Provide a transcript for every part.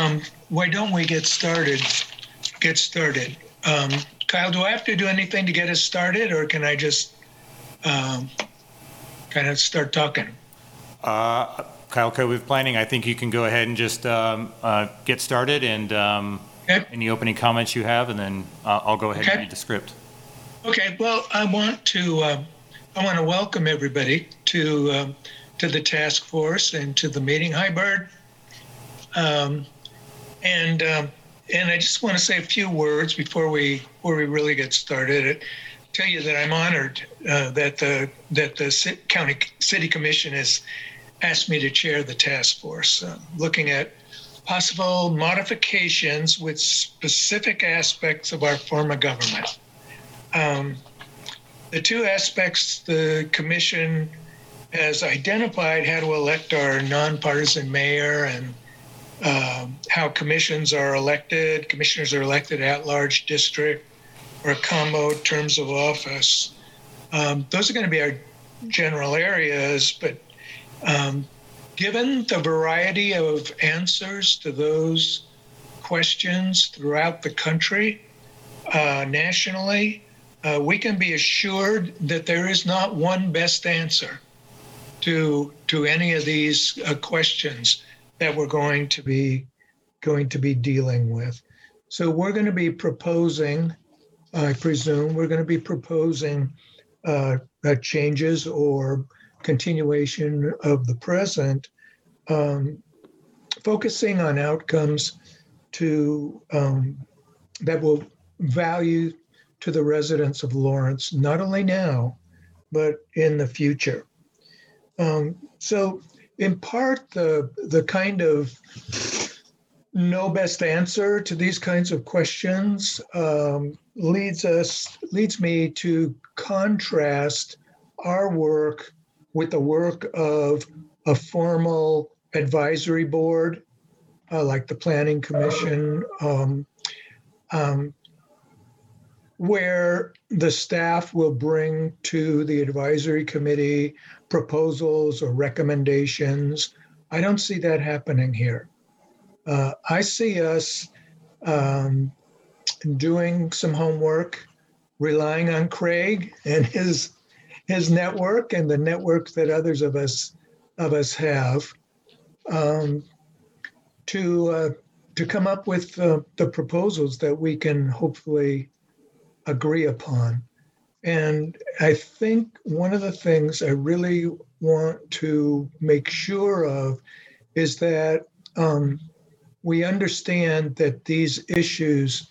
Um, why don't we get started? Get started. Um, Kyle, do I have to do anything to get us started, or can I just um, kind of start talking? Uh, Kyle Covey with Planning, I think you can go ahead and just um, uh, get started and um, Okay. any opening comments you have, and then uh, I'll go ahead and read the script. Okay. Well, I want to uh, I want to welcome everybody to um to the task force and to the meeting. Hi, Bird. Um, and um, and I just want to say a few words before we before we really get started. Tell you that I'm honored uh, that the that the county city commission has asked me to chair the task force, uh, looking at possible modifications with specific aspects of our form of government. Um, the two aspects the commission has identified how to elect our nonpartisan mayor and um, how commissions are elected, commissioners are elected at large district or combo terms of office. Um, those are going to be our general areas, but um, given the variety of answers to those questions throughout the country, uh, nationally, uh, we can be assured that there is not one best answer to to any of these uh, questions that we're going to be going to be dealing with. So we're going to be proposing, I presume, we're going to be proposing uh, uh, changes or continuation of the present, um, focusing on outcomes to um, that will value to the residents of Lawrence, not only now, but in the future. Um, so, in part, the the kind of no best answer to these kinds of questions um, leads us leads me to contrast our work with the work of a formal advisory board, uh, like the Planning Commission, um, um, where the staff will bring to the advisory committee proposals or recommendations. I don't see that happening here. Uh, I see us um, doing some homework, relying on Craig and his his network and the network that others of us of us have um, to uh, to come up with uh, the proposals that we can hopefully agree upon. And I think one of the things I really want to make sure of is that um, we understand that these issues,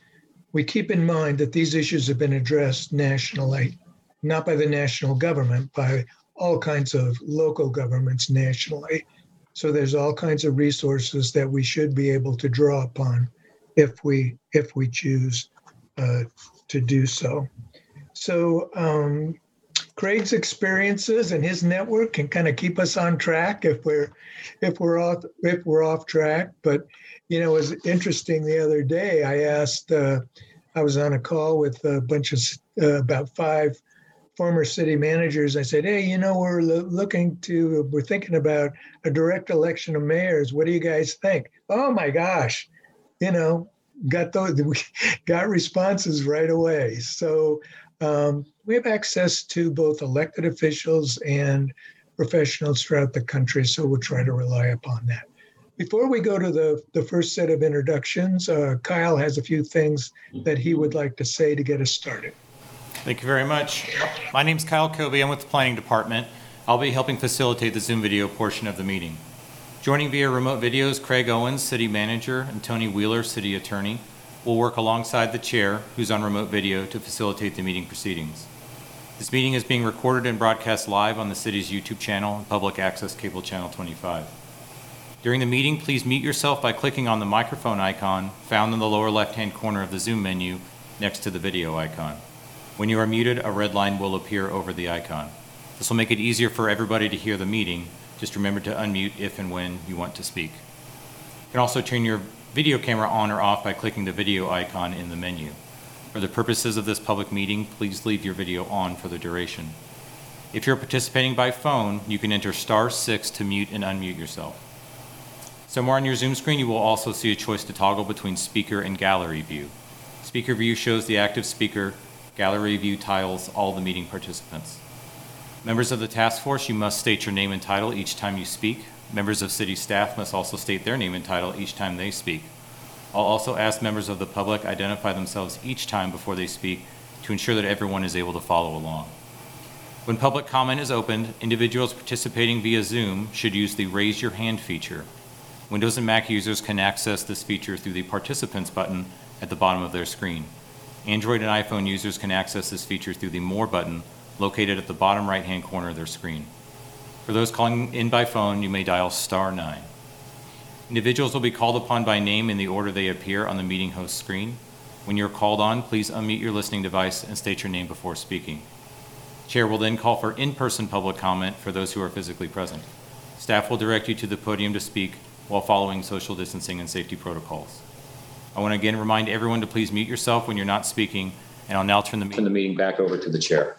we keep in mind that these issues have been addressed nationally, not by the national government, by all kinds of local governments nationally. So there's all kinds of resources that we should be able to draw upon if we if we choose uh, to do so. So um, Craig's experiences and his network can kind of keep us on track if we're if we're off if we're off track. But you know, it was interesting the other day. I asked. Uh, I was on a call with a bunch of uh, about five former city managers. I said, "Hey, you know, we're lo- looking to we're thinking about a direct election of mayors. What do you guys think?" Oh my gosh, you know, got those got responses right away. So um, we have access to both elected officials and professionals throughout the country. So we'll try to rely upon that. Before we go to the, the first set of introductions, uh, Kyle has a few things that he would like to say to get us started. Thank you very much. My name is Kyle Covey. I'm with the Planning Department. I'll be helping facilitate the Zoom video portion of the meeting. Joining via remote video is Craig Owens, City Manager, and Toni Wheeler, City Attorney. We'll work alongside the Chair, who's on remote video, to facilitate the meeting proceedings. This meeting is being recorded and broadcast live on the city's YouTube channel and public access cable channel 25. During the meeting, please mute yourself by clicking on the microphone icon found in the lower left-hand corner of the Zoom menu next to the video icon. When you are muted, a red line will appear over the icon. This will make it easier for everybody to hear the meeting. Just remember to unmute if and when you want to speak. You can also turn your video camera on or off by clicking the video icon in the menu. For the purposes of this public meeting, please leave your video on for the duration. If you're participating by phone, you can enter star six to mute and unmute yourself. Somewhere on your Zoom screen, you will also see a choice to toggle between speaker and gallery view. Speaker view shows the active speaker. Gallery view tiles all the meeting participants. Members of the task force, you must state your name and title each time you speak. Members of city staff must also state their name and title each time they speak. I'll also ask members of the public identify themselves each time before they speak to ensure that everyone is able to follow along. When public comment is opened, individuals participating via Zoom should use the Raise Your Hand feature. Windows and Mac users can access this feature through the Participants button at the bottom of their screen. Android and iPhone users can access this feature through the More button located at the bottom right-hand corner of their screen. For those calling in by phone, you may dial star nine. Individuals will be called upon by name in the order they appear on the meeting host screen. When you're called on, please unmute your listening device and state your name before speaking. Chair will then call for in-person public comment for those who are physically present. Staff will direct you to the podium to speak while following social distancing and safety protocols. I want to again remind everyone to please mute yourself when you're not speaking, and I'll now turn the Turn the meeting back over to the chair.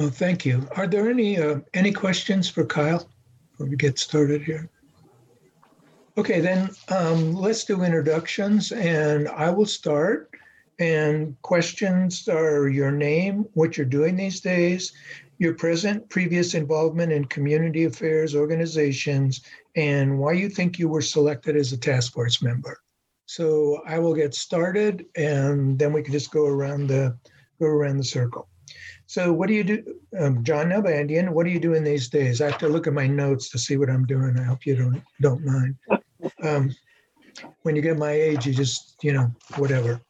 Well, thank you. Are there any, uh, any questions for Kyle before we get started here? Okay, then um, let's do introductions and I will start. And questions are your name, what you're doing these days, your present, previous involvement in community affairs organizations, and why you think you were selected as a task force member. So I will get started and then we can just go around the, go around the circle. So what do you do, um, John Nalbandian, what are you doing these days? I have to look at my notes to see what I'm doing. I hope you don't, don't mind. Um, when you get my age, you just, you know, whatever.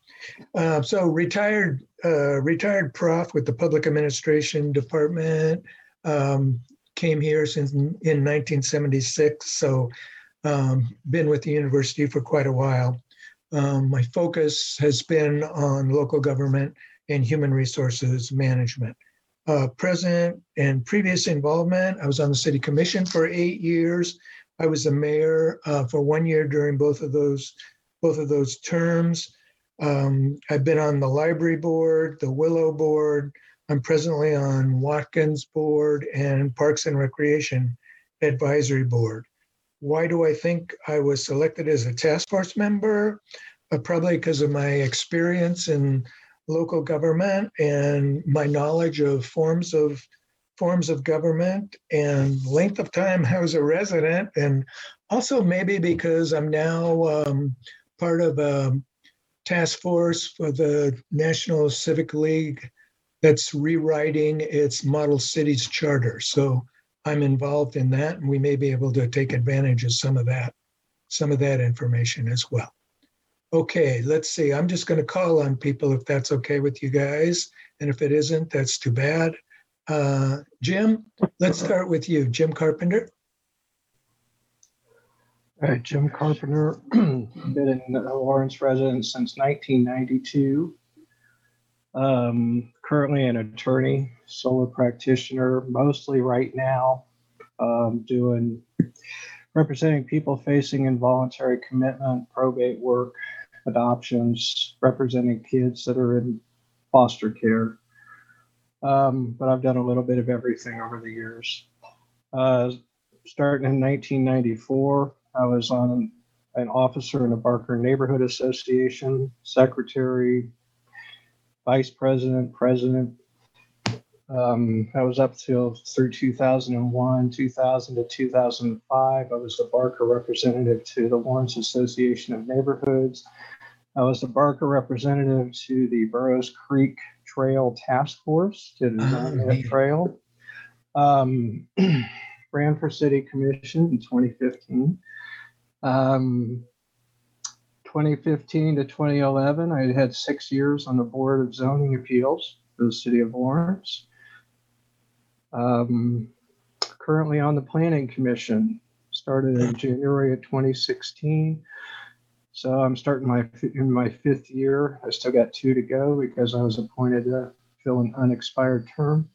Uh, so retired, uh, retired prof with the Public Administration Department. Um, came here since in 1976, so um, been with the university for quite a while. Um, my focus has been on local government and human resources management. Uh, present and previous involvement, I was on the city commission for eight years. I was the mayor uh, for one year during both of those both of those terms. Um, I've been on the library board, the Willow board. I'm presently on Watkins board and Parks and Recreation Advisory Board. Why do I think I was selected as a task force member? Uh, probably because of my experience in local government and my knowledge of forms of forms of government and length of time I was a resident, and also maybe because I'm now um, part of a task force for the National Civic League that's rewriting its model cities charter. So I'm involved in that, and we may be able to take advantage of some of that, some of that information as well. Okay, let's see. I'm just going to call on people if that's okay with you guys. And if it isn't, that's too bad. Uh, Jim, let's start with you. Jim Carpenter. All right, Jim Carpenter, been in Lawrence resident since 1992. Um, currently an attorney, solo practitioner, mostly right now, um, doing representing people facing involuntary commitment, probate work, adoptions, representing kids that are in foster care. Um, but I've done a little bit of everything over the years. Uh, starting in 1994, I was on an officer in the Barker Neighborhood Association, secretary, vice president, president. Um, I was up till through 2001, 2000 to 2005. I was the Barker representative to the Lawrence Association of Neighborhoods. I was the Barker representative to the Burroughs Creek Trail Task Force to design that trail. Um, ran for city commission in 2015. Um, 2015 to 2011, I had six years on the Board of Zoning Appeals for the City of Lawrence. Um, currently on the Planning Commission, started in January of 2016. So I'm starting my in my fifth year. I still got two to go because I was appointed to fill an unexpired term.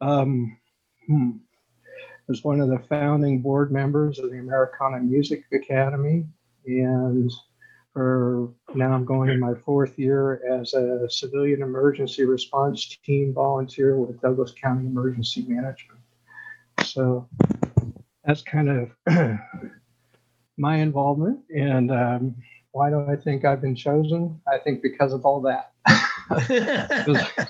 Um, hmm was one of the founding board members of the Americana Music Academy. And for now, I'm going in my fourth year as a civilian emergency response team volunteer with Douglas County Emergency Management. So that's kind of my involvement. And um, why do I think I've been chosen? I think because of all that.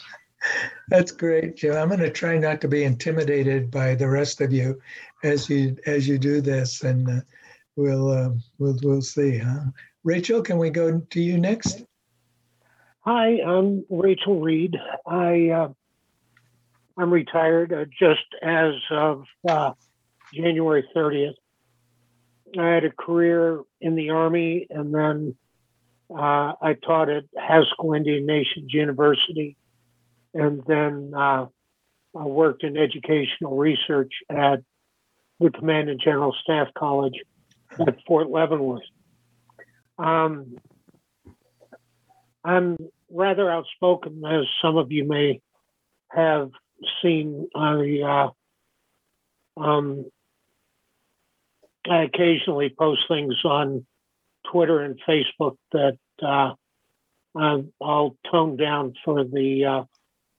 That's great, Jim. I'm going to try not to be intimidated by the rest of you as you as you do this, and uh, we'll uh, we'll we'll see. Huh? Rachel, can we go to you next? Hi, I'm Rachel Reed. I uh, I'm retired uh, just as of uh, January 30th. I had a career in the Army, and then uh, I taught at Haskell Indian Nations University, and then uh, I worked in educational research at the Command and General Staff College at Fort Leavenworth. Um, I'm rather outspoken, as some of you may have seen. I, uh, um, I occasionally post things on Twitter and Facebook that uh, I'll tone down for the uh,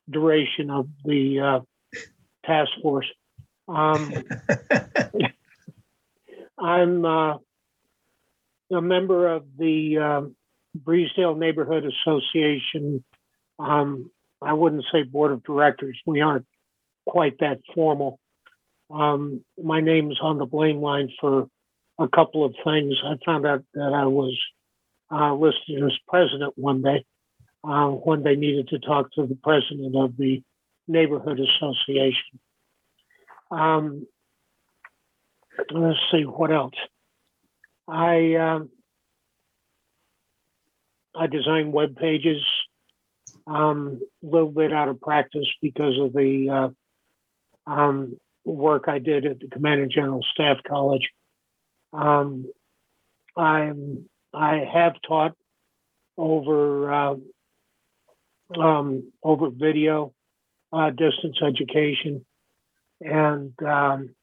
duration of the uh, task force. Um, I'm uh, a member of the um, Breezedale Neighborhood Association. Um, I wouldn't say board of directors. We aren't quite that formal. Um, my name is on the blame line for a couple of things. I found out that I was uh, listed as president one day uh, when they needed to talk to the president of the neighborhood association. Um, let's see what else. I um, I design web pages. Um, a little bit out of practice because of the uh, um, work I did at the Command and General Staff College. Um, I'm I have taught over uh, um, over video uh, distance education, and um,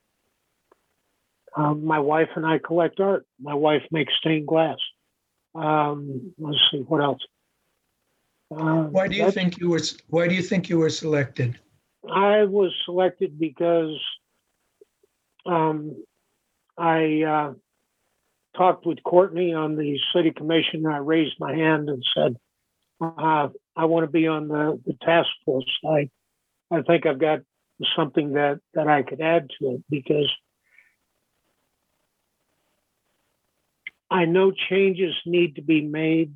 um, my wife and I collect art. My wife makes stained glass. Um, let's see what else. Uh, Why do you think you were Why do you think you were selected? I was selected because um, I uh, talked with Courtney on the city commission. I raised my hand and said, uh, "I want to be on the, the task force." I I think I've got something that that I could add to it because I know changes need to be made,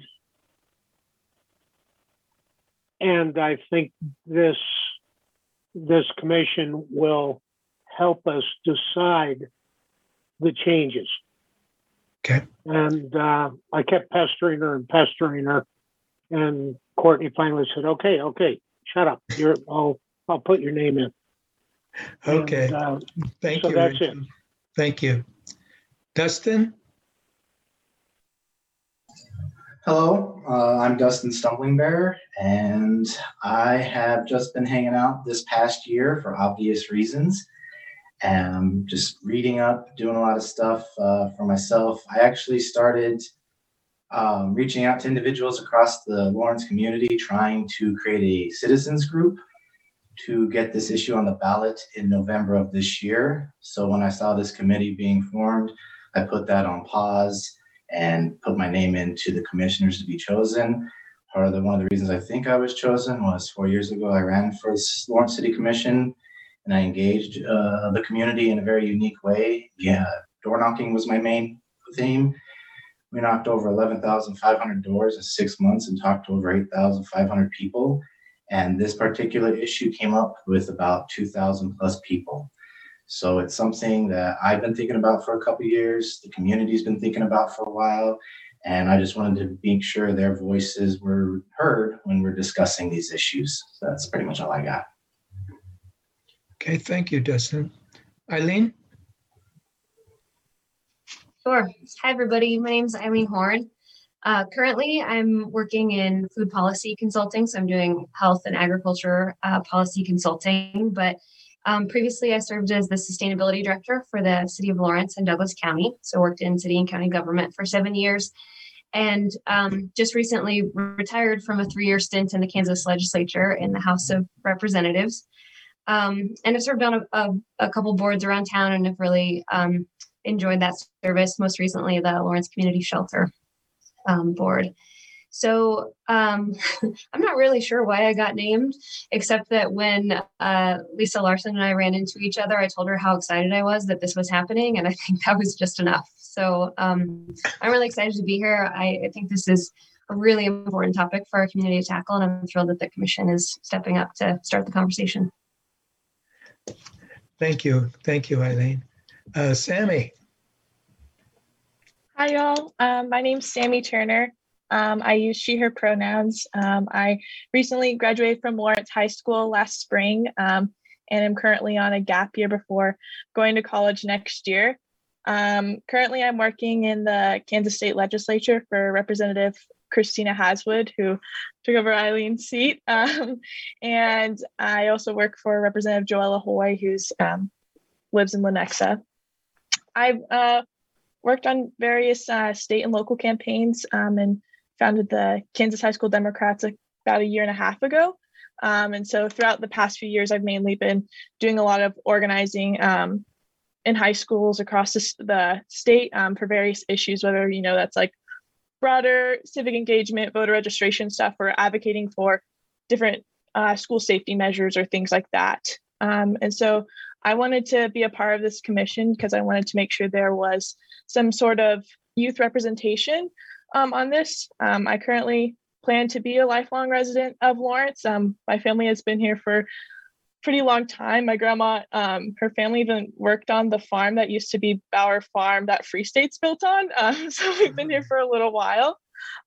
and I think this this commission will help us decide the changes. Okay. And uh, I kept pestering her and pestering her, and Courtney finally said, "Okay, okay, shut up. You're, I'll I'll put your name in." Okay. And, uh, Thank so you. that's Rachel. Thank you, Dustin. Hello, uh, I'm Dustin Stumblingbear, and I have just been hanging out this past year for obvious reasons. And I'm just reading up, doing a lot of stuff uh, for myself. I actually started um, reaching out to individuals across the Lawrence community, trying to create a citizens group to get this issue on the ballot in November of this year. So when I saw this committee being formed, I put that on pause and put my name into the commissioners to be chosen. Part of the one of the reasons I think I was chosen was four years ago I ran for Lawrence City Commission, and I engaged uh, the community in a very unique way. Yeah, door knocking was my main theme. We knocked over 11,500 doors in six months and talked to over 8,500 people. And this particular issue came up with about 2,000 plus people. So it's something that I've been thinking about for a couple of years. The community's been thinking about for a while. And I just wanted to make sure their voices were heard when we're discussing these issues. So that's pretty much all I got. Okay, thank you, Dustin. Eileen. Sure. Hi, everybody. My name is Eileen Horn. Uh, currently, I'm working in food policy consulting, so I'm doing health and agriculture uh, policy consulting. But um, previously, I served as the sustainability director for the city of Lawrence and Douglas County. So, worked in city and county government for seven years, and um, just recently retired from a three-year stint in the Kansas legislature in the House of Representatives. Um, and I've served on a, a, a, couple boards around town and have really um, enjoyed that service. Most recently, the Lawrence Community Shelter um, Board. So um, I'm not really sure why I got named, except that when uh, Lisa Larsen and I ran into each other, I told her how excited I was that this was happening, and I think that was just enough. So um, I'm really excited to be here. I, I, think this is a really important topic for our community to tackle, and I'm thrilled that the commission is stepping up to start the conversation. Thank you. Thank you, Eileen. Uh, Sammy. Hi, y'all. Um, my name's Sammy Turner. Um, I use she, her pronouns. Um, I recently graduated from Lawrence High School last spring um, and am currently on a gap year before going to college next year. Um, currently, I'm working in the Kansas State Legislature for Representative Christina Haswood, who took over Eileen's seat. Um, and I also work for Representative Jo Ella Hoye, who um, lives in Lenexa. I've uh, worked on various uh, state and local campaigns um, and founded the Kansas High School Democrats about a year and a half ago. Um, and so throughout the past few years, I've mainly been doing a lot of organizing um, in high schools across the, the state um, for various issues, whether, you know, that's like broader civic engagement, voter registration stuff, or advocating for different uh, school safety measures or things like that. Um, and so I wanted to be a part of this commission because I wanted to make sure there was some sort of youth representation um, on this. Um, I currently plan to be a lifelong resident of Lawrence. Um, my family has been here for pretty long time. My grandma, um, her family even worked on the farm that used to be Bauer Farm that Free State's built on. Um, so we've been here for a little while.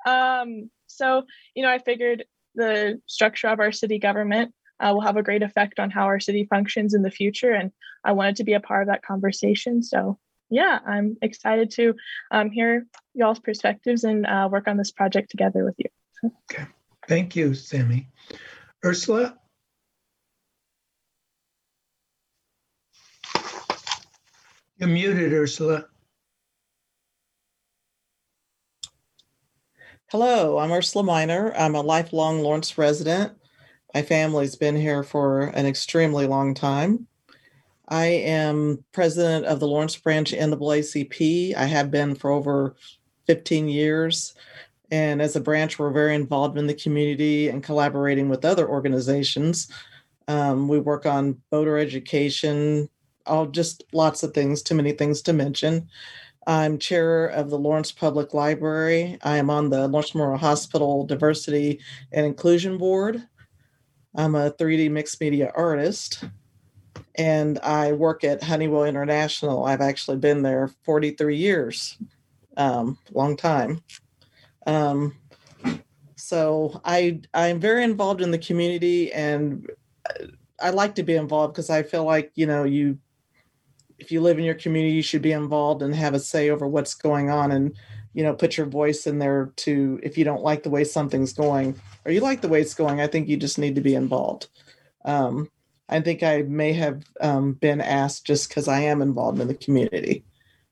Um, so, you know, I figured the structure of our city government uh, will have a great effect on how our city functions in the future. And I wanted to be a part of that conversation. So yeah, I'm excited to um, hear y'all's perspectives and uh, work on this project together with you. Okay. Thank you, Sammy. Ursula? You're muted, Ursula. Hello, I'm Ursula Minor. I'm a lifelong Lawrence resident. My family's been here for an extremely long time. I am president of the Lawrence Branch NAACP. I have been for over 15 years. And as a branch, we're very involved in the community and collaborating with other organizations. Um, we work on voter education, all just lots of things, too many things to mention. I'm chair of the Lawrence Public Library. I am on the Lawrence Memorial Hospital Diversity and Inclusion Board. I'm a 3D mixed media artist and I work at Honeywell International. I've actually been there 43 years, um, long time. Um, so I I'm very involved in the community, and I like to be involved because I feel like you know you if you live in your community, you should be involved and have a say over what's going on, and you know put your voice in there to if you don't like the way something's going or you like the way it's going. I think you just need to be involved. Um, I think I may have um, been asked just because I am involved in the community,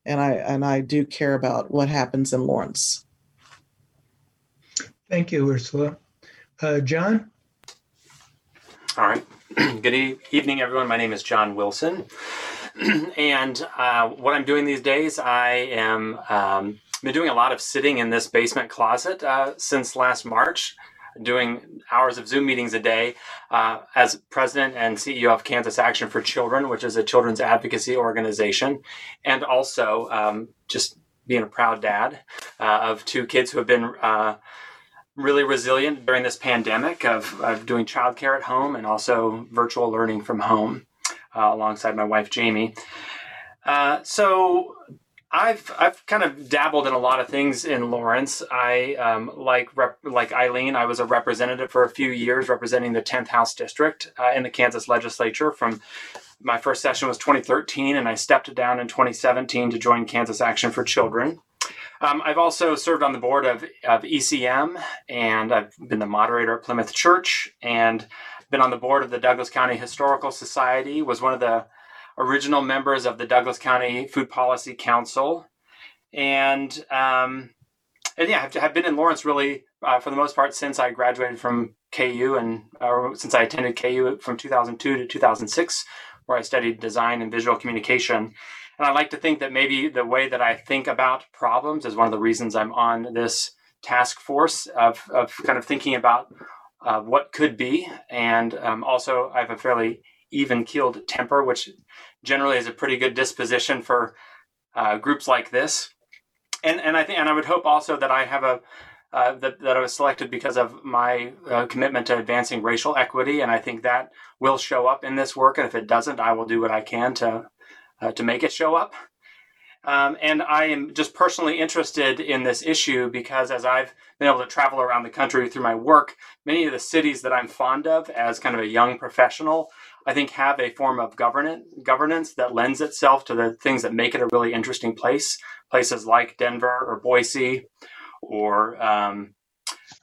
and I and I do care about what happens in Lawrence. Thank you, Ursula. Uh, John. All right. Good e- evening, everyone. My name is John Wilson, and uh, what I'm doing these days, I am um, been doing a lot of sitting in this basement closet uh, since last March doing hours of Zoom meetings a day uh, as president and CEO of Kansas Action for Children, which is a children's advocacy organization, and also um, just being a proud dad uh, of two kids who have been uh, really resilient during this pandemic of, of doing childcare at home and also virtual learning from home uh, alongside my wife, Jamie. Uh, so I've I've kind of dabbled in a lot of things in Lawrence. I um, like rep, like Eileen. I was a representative for a few years, representing the 10th House District uh, in the Kansas Legislature. From my first session was 2013, and I stepped down in 2017 to join Kansas Action for Children. Um, I've also served on the board of, of ECM, and I've been the moderator at Plymouth Church, and been on the board of the Douglas County Historical Society. Was one of the original members of the Douglas County Food Policy Council, and um, and yeah, I've, I've been in Lawrence really uh, for the most part since I graduated from KU and or since I attended KU from 2002 to 2006, where I studied design and visual communication. And I like to think that maybe the way that I think about problems is one of the reasons I'm on this task force of, of kind of thinking about uh, what could be. And um, also, I have a fairly even keeled temper, which generally is a pretty good disposition for uh, groups like this. And, and I think, and I would hope also that I have a, uh, that, that I was selected because of my uh, commitment to advancing racial equity, and I think that will show up in this work. And if it doesn't, I will do what I can to uh, to make it show up. Um, and I am just personally interested in this issue because as I've been able to travel around the country through my work, many of the cities that I'm fond of as kind of a young professional, I think have a form of governance governance that lends itself to the things that make it a really interesting place. Places like Denver or Boise, or um,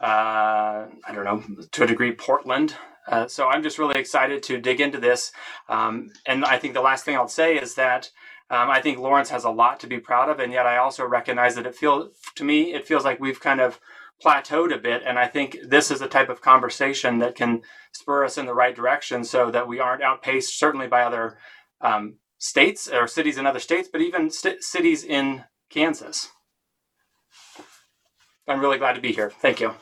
uh, I don't know, to a degree, Portland. Uh, so I'm just really excited to dig into this. Um, and I think the last thing I'll say is that um, I think Lawrence has a lot to be proud of, and yet I also recognize that it feels to me it feels like we've kind of plateaued a bit. And I think this is the type of conversation that can spur us in the right direction, so that we aren't outpaced certainly by other um, states or cities in other states, but even st- cities in Kansas. I'm really glad to be here. Thank you.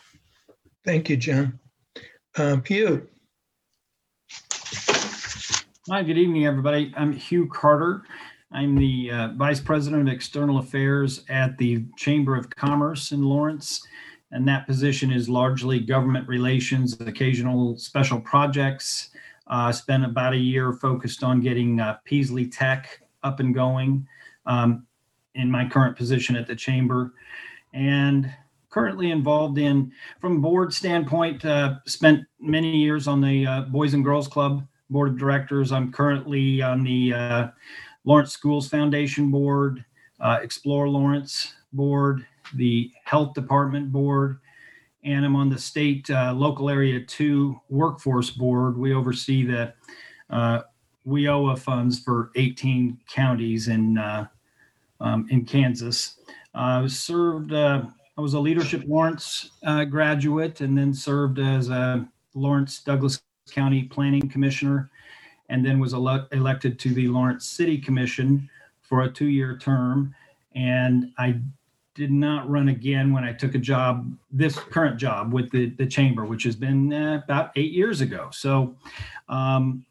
Thank you, John. Um, Hugh, Hi, good evening, everybody. I'm Hugh Carter. I'm the uh, Vice President of External Affairs at the Chamber of Commerce in Lawrence. And that position is largely government relations, occasional special projects. Uh, spent about a year focused on getting uh, Peaslee Tech up and going um, in my current position at the Chamber. And currently involved in, from a board standpoint, uh, spent many years on the uh, Boys and Girls Club Board of Directors. I'm currently on the uh, Lawrence Schools Foundation Board, uh, Explore Lawrence Board, the Health Department Board, and I'm on the state uh, local area two workforce board. We oversee the uh, WIOA funds for 18 counties in uh, um, in Kansas. I uh, served. I was a Leadership Lawrence uh, graduate, and then served as a Lawrence Douglas County Planning Commissioner, and then was ele- elected to the Lawrence City Commission for a two-year term. And I did not run again when I took a job, this current job with the, the chamber, which has been uh, about eight years ago. So um,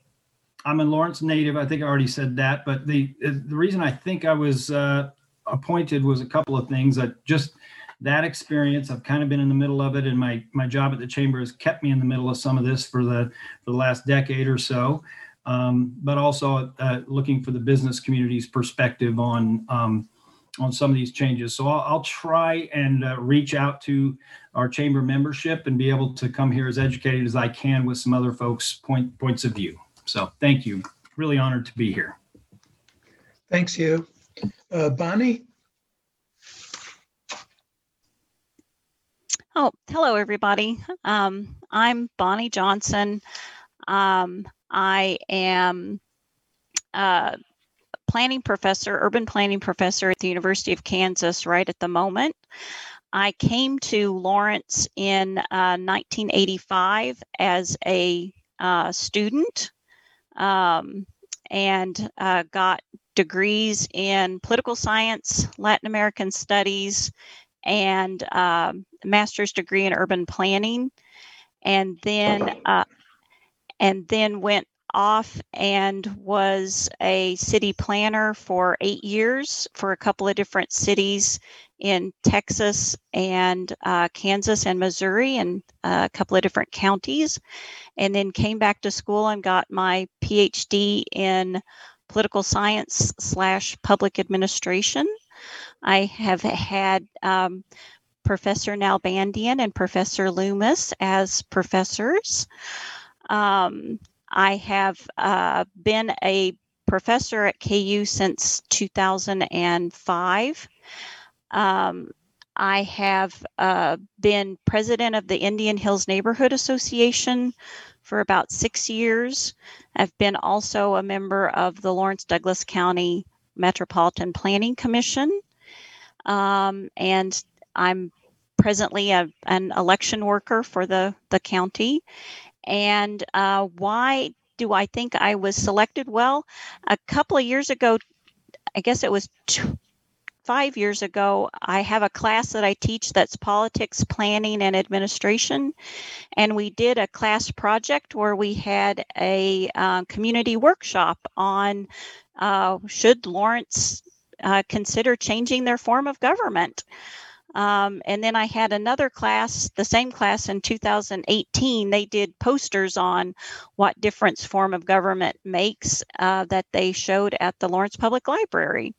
I'm a Lawrence native. I think I already said that. But the the reason I think I was uh, appointed was a couple of things that just that experience. I've kind of been in the middle of it, and my my job at the chamber has kept me in the middle of some of this for the for the last decade or so. Um, but also uh, looking for the business community's perspective on um, on some of these changes. So I'll, I'll try and uh, reach out to our chamber membership and be able to come here as educated as I can with some other folks' point points of view. So thank you. Really honored to be here. thanks, Hugh. Uh, Bonnie, Oh, hello, everybody. Um, I'm Bonnie Johnson. Um, I am a planning professor, urban planning professor at the University of Kansas right at the moment. I came to Lawrence in uh, 1985 as a uh, student um, and uh, got degrees in political science, Latin American studies, and um, master's degree in urban planning, and then uh, and then went off and was a city planner for eight years for a couple of different cities in Texas and uh, Kansas and Missouri and uh, a couple of different counties, and then came back to school and got my PhD in political science slash public administration. I have had um, Professor Nalbandian and Professor Loomis as professors. Um, I have uh, been a professor at KU since 2005. Um, I have uh, been president of the Indian Hills Neighborhood Association for about six years. I've been also a member of the Lawrence Douglas County Metropolitan Planning Commission. Um, and I'm presently a, an election worker for the, the county. And uh, why do I think I was selected? Well, a couple of years ago, I guess it was two, five years ago, I have a class that I teach that's politics, planning, and administration. And we did a class project where we had a uh, community workshop on uh, should Lawrence uh, consider changing their form of government. Um, and then I had another class, the same class in 2018. They did posters on what difference form of government makes uh, that they showed at the Lawrence Public Library.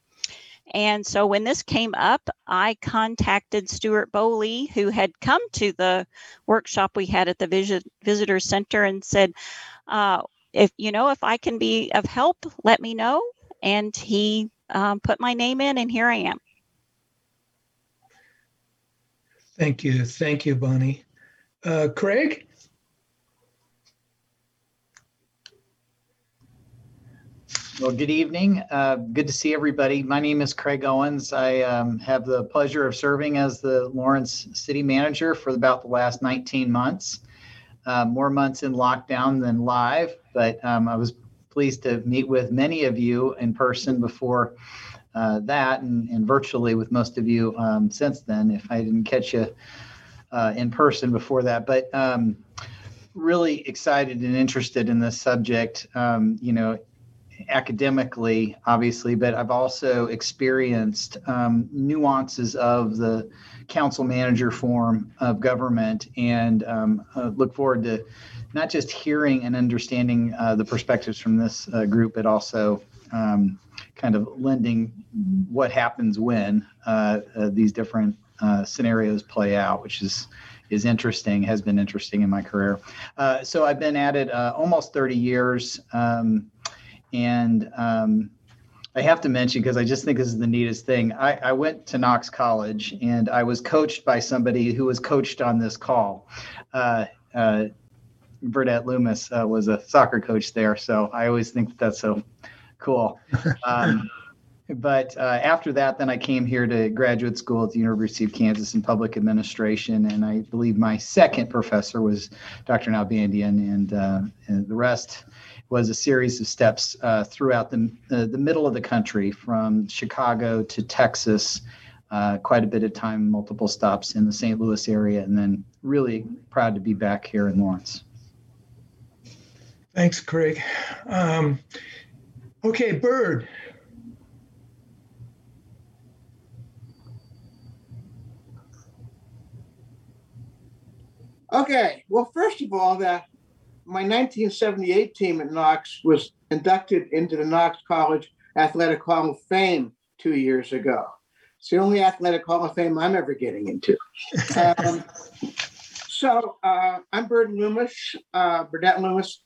And so when this came up, I contacted Stuart Boley, who had come to the workshop we had at the Visit, Visitor Center, and said, uh, "If you know, if I can be of help, let me know." And he um, put my name in, and here I am. Thank you. Thank you, Bonnie. Uh, Craig? Well, good evening. Uh, good to see everybody. My name is Craig Owens. I um, have the pleasure of serving as the Lawrence City Manager for about the last 19 months. Uh, more months in lockdown than live, but um, I was pleased to meet with many of you in person before uh, that and, and, virtually with most of you um, since then, if I didn't catch you uh, in person before that. But um, really excited and interested in this subject. Um, you know, academically, obviously, but I've also experienced um, nuances of the council manager form of government and um, uh, look forward to not just hearing and understanding uh, the perspectives from this uh, group, but also um, kind of lending what happens when uh, uh, these different uh, scenarios play out, which is is interesting, has been interesting in my career. so I've been at it almost 30 years. Um, and um, I have to mention because I just think this is the neatest thing. I, I, went to Knox College and I was coached by somebody who was coached on this call. Uh, uh, Loomis uh, was a soccer coach there, so I always think that that's so cool. Um, but uh, after that, then I came here to graduate school at the University of Kansas in public administration, and I believe my second professor was Dr. Nalbandian, and, uh, and the rest was a series of steps uh, throughout the, the middle of the country from Chicago to Texas, uh, quite a bit of time, multiple stops in the St. Louis area, and then really proud to be back here in Lawrence. Thanks, Craig. Um, okay, Bird. Okay, well, first of all, that my 1978 team at Knox was inducted into the Knox College Athletic Hall of Fame two years ago. It's the only athletic Hall of Fame I'm ever getting into. Um, so uh, I'm Burdett Loomis, uh, Burdett Loomis.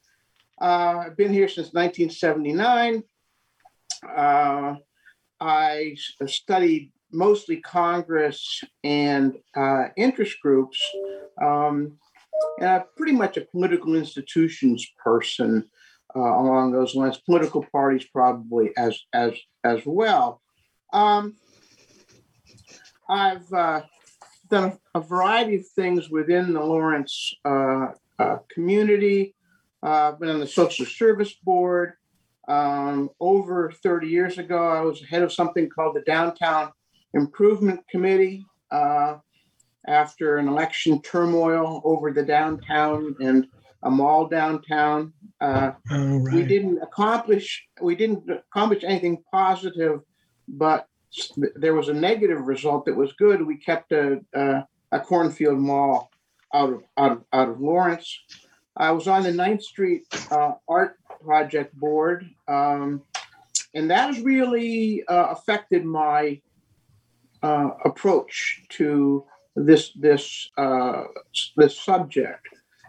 Uh, I've been here since 1979. Uh, I studied mostly Congress and uh, interest groups. Um, and I'm pretty much a political institutions person uh, along those lines. Political parties probably as as as well. Um, I've uh, done a variety of things within the Lawrence uh, uh. I've been on the Social Service Board. Um, over 30 years ago, I was head of something called the Downtown Improvement Committee. Uh, after an election turmoil over the downtown and a mall downtown. Uh, oh, right. We didn't accomplish we didn't accomplish anything positive, but there was a negative result that was good. We kept a a, a cornfield mall out of, out of out of Lawrence. I was on the Ninth Street uh, Art Project Board, um, and that has really uh, affected my uh, approach to this this uh, this subject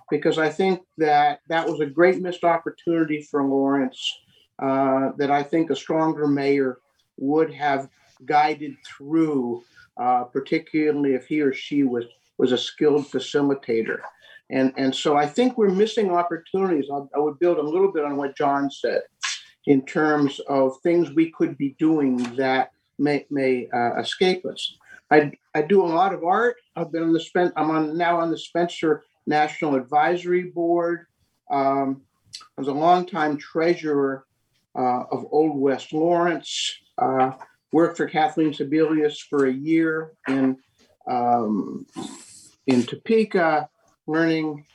because I think that that was a great missed opportunity for Lawrence. Uh, that I think a stronger mayor would have guided through, uh, particularly if he or she was was a skilled facilitator. And and so I think we're missing opportunities. I'll, I would build a little bit on what John said in terms of things we could be doing that may may uh, escape us. I I do a lot of art. I've been on the Spen- I'm on now on the Spencer National Advisory Board. Um, I was a longtime treasurer uh, of Old West Lawrence. Uh, worked for Kathleen Sebelius for a year in um, in Topeka, learning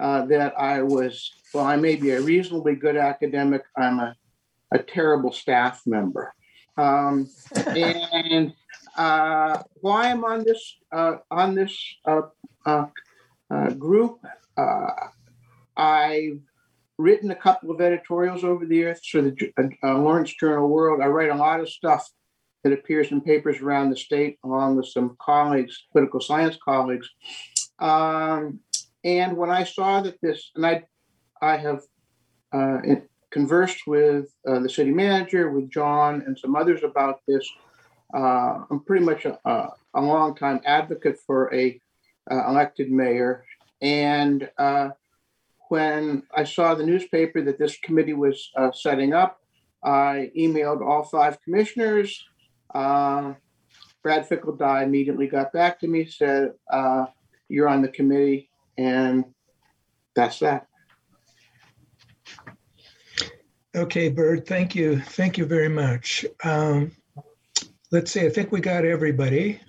uh, that I was well. I may be a reasonably good academic. I'm a a terrible staff member. Um, and uh, why I'm on this uh, on this uh, uh, uh group, uh, I've written a couple of editorials over the years for the uh, Lawrence Journal World. I write a lot of stuff that appears in papers around the state, along with some colleagues, political science colleagues. Um, and when I saw that this, and I, I have conversed with the city manager, with John, and some others about this uh, I'm pretty much a, a, long time advocate for a uh, elected mayor. And uh, when I saw the newspaper that this committee was uh, setting up, I emailed all five commissioners. Uh, Brad Finkeldei immediately got back to me, said, uh, "You're on the committee," and that's that. Okay, Bird. Thank you. Thank you very much. Um, let's see, I think we got everybody.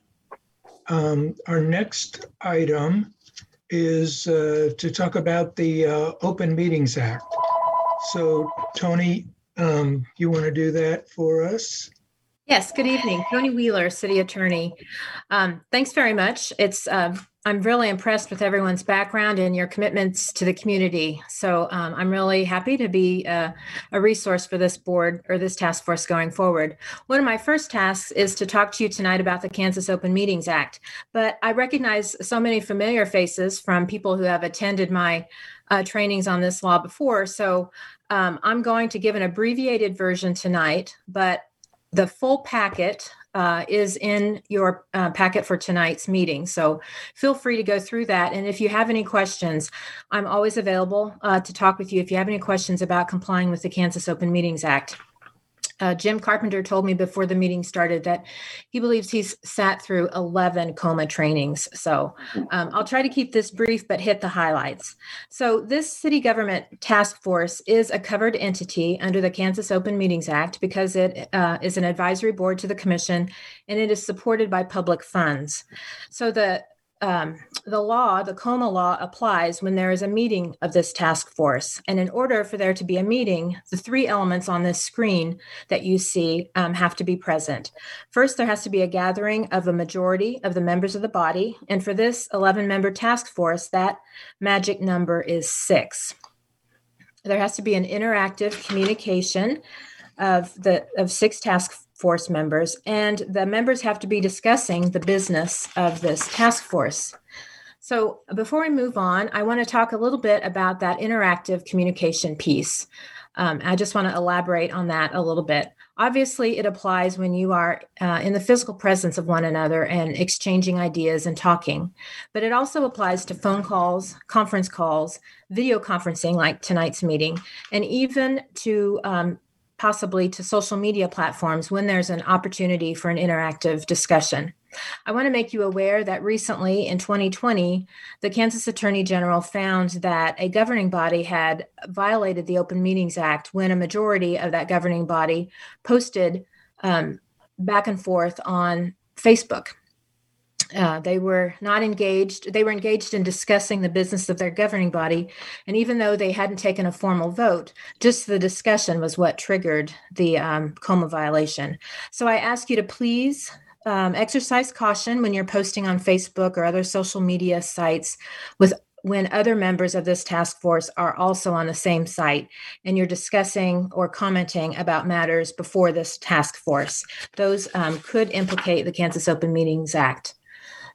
Um, our next item is uh, to talk about the uh, Open Meetings Act. So, Toni, um, you want to do that for us? Yes, good evening. Toni Wheeler, City Attorney. Um, thanks very much. It's uh, I'm really impressed with everyone's background and your commitments to the community. So um, I'm really happy to be a resource for this board or this task force going forward. One of my first tasks is to talk to you tonight about the Kansas Open Meetings Act. But I recognize so many familiar faces from people who have attended my uh, trainings on this law before. So um, I'm going to give an abbreviated version tonight, but the full packet uh, is in your uh, packet for tonight's meeting. So feel free to go through that. And if you have any questions, I'm always available uh, to talk with you if you have any questions about complying with the Kansas Open Meetings Act. Uh, Jim Carpenter told me before the meeting started that he believes he's sat through 11 KOMA trainings. So um, I'll try to keep this brief, but hit the highlights. So, this city government task force is a covered entity under the Kansas Open Meetings Act because it uh, is an advisory board to the commission and it is supported by public funds. So, the um, the law, the KOMA law, applies when there is a meeting of this task force. And in order for there to be a meeting, the three elements on this screen that you see um, have to be present. First, there has to be a gathering of a majority of the members of the body. And for this 11 member task force, that magic number is six. There has to be an interactive communication of the of six task force members, and the members have to be discussing the business of this task force. So, before we move on, I want to talk a little bit about that interactive communication piece. Um, I just want to elaborate on that a little bit. Obviously, it applies when you are uh, in the physical presence of one another and exchanging ideas and talking, but it also applies to phone calls, conference calls, video conferencing like tonight's meeting, and even to um, possibly to social media platforms when there's an opportunity for an interactive discussion. I want to make you aware that recently in 2020, the Kansas Attorney General found that a governing body had violated the Open Meetings Act when a majority of that governing body posted um, back and forth on Facebook. Uh, they were not engaged. They were engaged in discussing the business of their governing body. And even though they hadn't taken a formal vote, just the discussion was what triggered the um, KOMA violation. So I ask you to please um, exercise caution when you're posting on Facebook or other social media sites with when other members of this task force are also on the same site and you're discussing or commenting about matters before this task force. Those um, could implicate the Kansas Open Meetings Act.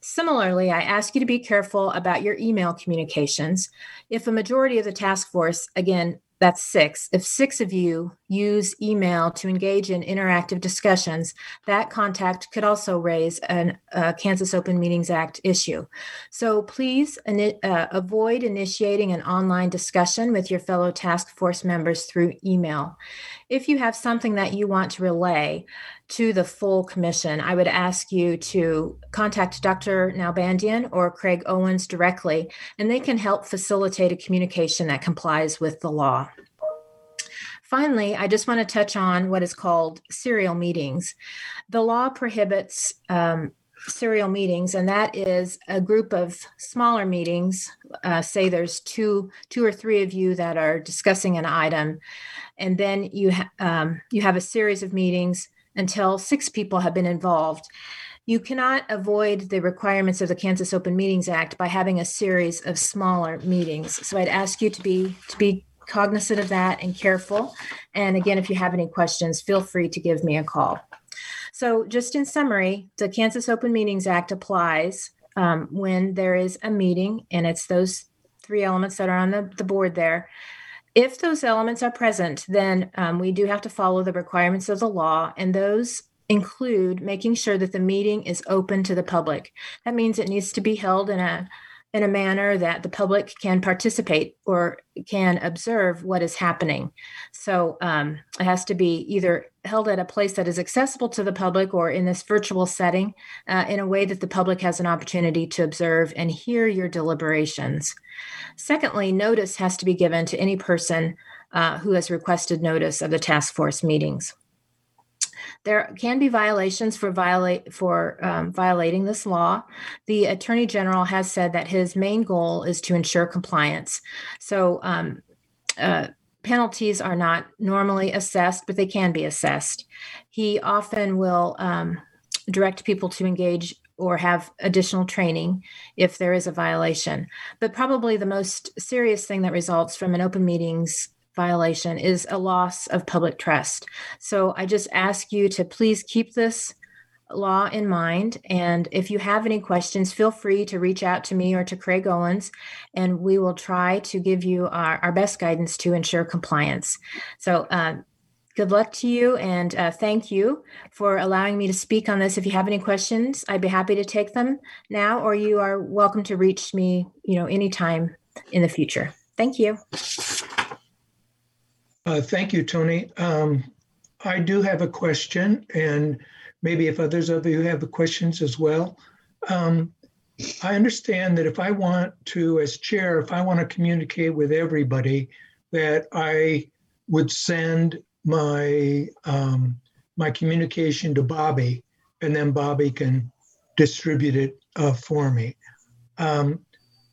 Similarly, I ask you to be careful about your email communications. If a majority of the task force, again, that's six. If six of you use email to engage in interactive discussions, that contact could also raise a uh, Kansas Open Meetings Act issue. So please uh, avoid initiating an online discussion with your fellow task force members through email. If you have something that you want to relay, to the full commission, I would ask you to contact Dr. Nalbandian or Craig Owens directly, and they can help facilitate a communication that complies with the law. Finally, I just want to touch on what is called serial meetings. The law prohibits um, serial meetings, and that is a group of smaller meetings. Uh, say there's two, two or three of you that are discussing an item, and then you ha- um, you have a series of meetings until six people have been involved. You cannot avoid the requirements of the Kansas Open Meetings Act by having a series of smaller meetings. So I'd ask you to be to be cognizant of that and careful. And again, if you have any questions, feel free to give me a call. So, just in summary, the Kansas Open Meetings Act applies um, when there is a meeting, and it's those three elements that are on the, the board there. If those elements are present, then um, we do have to follow the requirements of the law, and those include making sure that the meeting is open to the public. That means it needs to be held in a in a manner that the public can participate or can observe what is happening. So um, it has to be either held at a place that is accessible to the public or in this virtual setting uh, in a way that the public has an opportunity to observe and hear your deliberations. Secondly, notice has to be given to any person uh, who has requested notice of the task force meetings. There can be violations for violate for um, violating this law. The attorney general has said that his main goal is to ensure compliance. So um, uh, penalties are not normally assessed, but they can be assessed. He often will um, direct people to engage or have additional training if there is a violation. But probably the most serious thing that results from an open meetings violation is a loss of public trust. So I just ask you to please keep this law in mind. And if you have any questions, feel free to reach out to me or to Craig Owens, and we will try to give you our, our best guidance to ensure compliance. So, uh, good luck to you and uh, thank you for allowing me to speak on this. If you have any questions, I'd be happy to take them now, or you are welcome to reach me, you know, anytime in the future. Thank you. Uh, thank you, Toni. Um, I do have a question, and maybe if others of you have questions as well. Um, I understand that if I want to, as chair, if I want to communicate with everybody, that I would send my um, my communication to Bobby, and then Bobby can distribute it uh, for me. Um,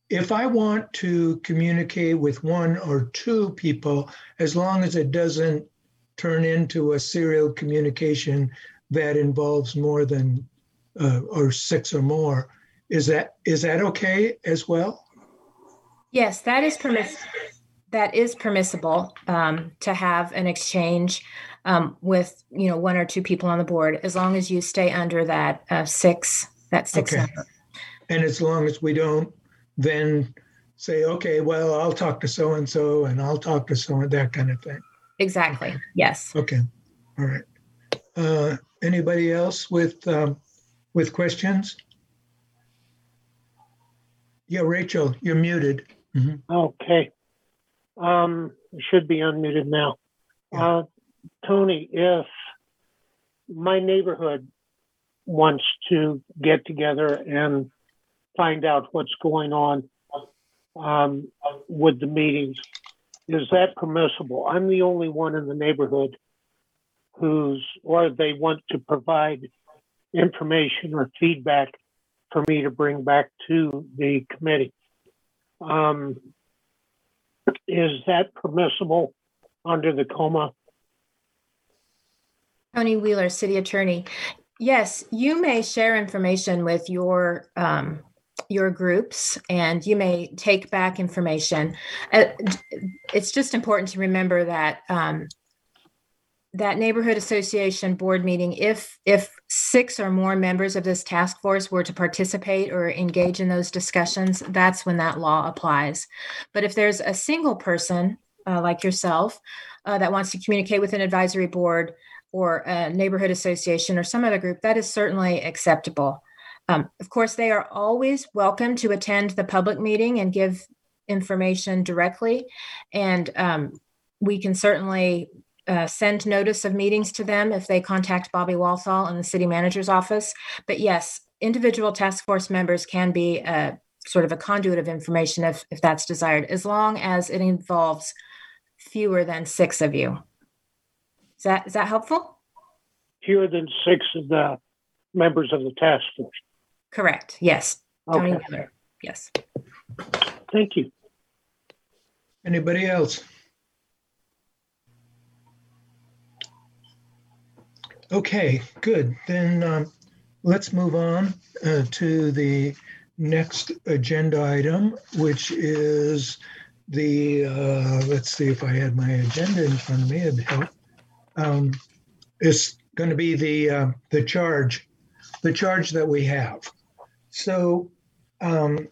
if I want to communicate with one or two people, as long as it doesn't turn into a serial communication that involves more than uh, or six or more, is that is that okay as well? Yes, that is permissible. That is permissible um, to have an exchange um, with you know one or two people on the board, as long as you stay under that uh, six that six Okay. number. And as long as we don't then say, okay, well, I'll talk to so and so, and I'll talk to so and that kind of thing. Exactly. Yes. Okay. All right. Uh, anybody else with um, with questions? Yeah, Rachel, you're muted. Mhm. Okay. Um, I should be unmuted now. Uh, Toni, if my neighborhood wants to get together and find out what's going on um, with the meetings, is that permissible? I'm the only one in the neighborhood who's, or they want to provide information or feedback for me to bring back to the committee. Um, is that permissible under the KOMA? Toni Wheeler, City Attorney. Yes, you may share information with your um, your groups, and you may take back information. Uh, it's just important to remember that um, that neighborhood association board meeting, if if six or more members of this task force were to participate or engage in those discussions, that's when that law applies. But if there's a single person uh, like yourself uh, that wants to communicate with an advisory board or a neighborhood association or some other group, that is certainly acceptable. Um, of course, they are always welcome to attend the public meeting and give information directly. And um, we can certainly uh, send notice of meetings to them if they contact Bobby Walthall in the city manager's office. But yes, individual task force members can be a, sort of a conduit of information if, if that's desired, as long as it involves fewer than six of you. Is that, is that helpful? Fewer than six of the members of the task force. Correct. Yes. Toni Okay. Miller. Yes. Thank you. Anybody else? Okay, good. Then um, let's move on uh, to the next agenda item, which is the, uh, let's see if I had my agenda in front of me, it'd help. Um, It's going to be the, uh, the charge, the charge that we have. So um,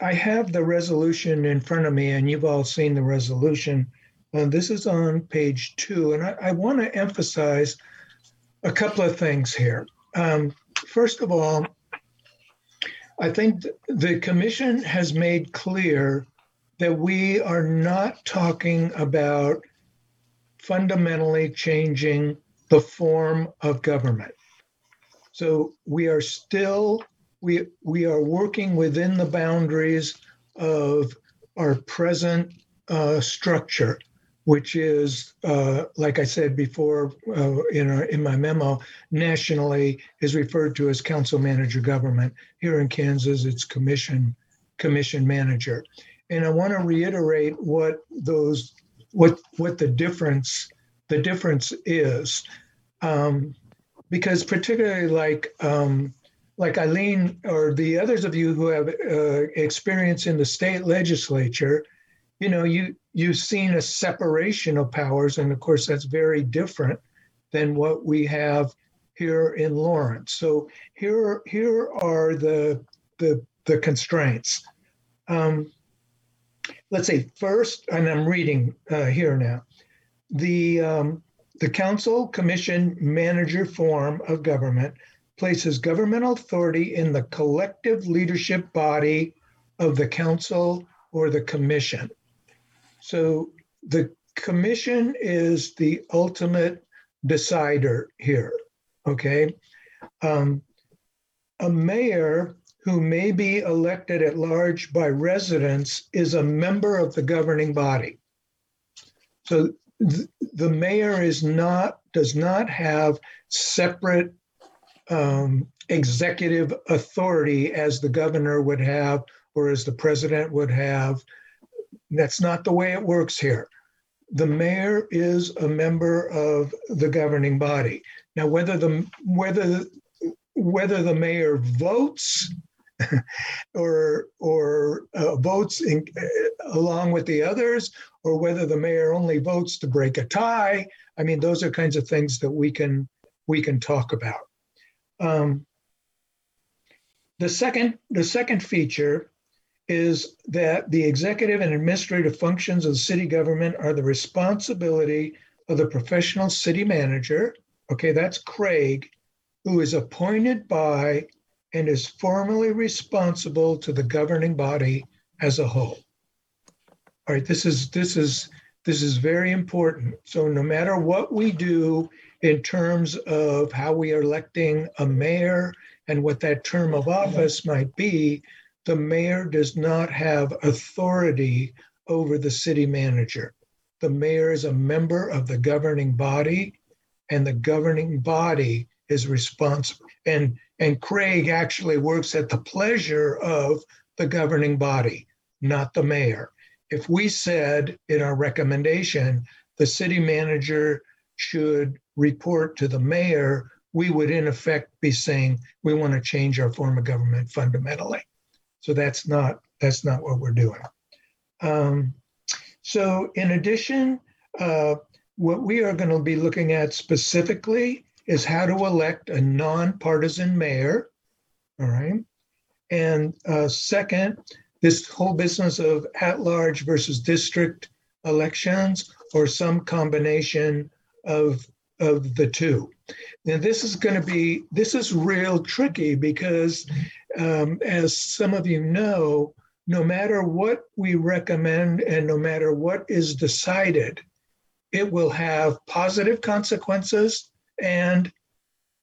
I have the resolution in front of me, and you've all seen the resolution. Uh, this is on page two, and I, I want to emphasize a couple of things here. Um, first of all, I think th- the commission has made clear that we are not talking about fundamentally changing the form of government. So we are still we we are working within the boundaries of our present uh, structure, which is, uh, like I said before uh, in our, in my memo, nationally is referred to as council manager government. Here in Kansas, it's commission commission manager, and I want to reiterate what those what what the difference the difference is, um, because particularly like. Um, like Eileen or the others of you who have uh, experience in the state legislature, you know, you you've seen a separation of powers, and of course that's very different than what we have here in Lawrence. So here here are the the the constraints. Um, let's say first, and I'm reading uh, here now, the um, the council commission manager form of government places governmental authority in the collective leadership body of the council or the commission. So the commission is the ultimate decider here. Okay. Um, a mayor who may be elected at large by residents is a member of the governing body. So th- the mayor is not does not have separate um, executive authority as the governor would have or as the president would have. That's not the way it works here. The mayor is a member of the governing body. Now, whether the whether whether the mayor votes or or uh, votes in, uh, along with the others, or whether the mayor only votes to break a tie, I mean, those are kinds of things that we can we can talk about. Um, the second, the second feature is that the executive and administrative functions of the city government are the responsibility of the professional city manager. Okay, that's Craig, who is appointed by and is formally responsible to the governing body as a whole. All right, this is this is this is very important. So no matter what we do in terms of how we are electing a mayor and what that term of office might be, the mayor does not have authority over the city manager. The mayor is a member of the governing body, and the governing body is responsible. And, and Craig actually works at the pleasure of the governing body, not the mayor. If we said in our recommendation, the city manager should report to the mayor, we would in effect be saying we want to change our form of government fundamentally. So that's not that's not what we're doing. Um, so in addition, uh, what we are going to be looking at specifically is how to elect a nonpartisan mayor. All right. And uh, second, this whole business of at-large versus district elections or some combination of of the two. Now this is going to be this is real tricky because um, as some of you know, no matter what we recommend and no matter what is decided, it will have positive consequences and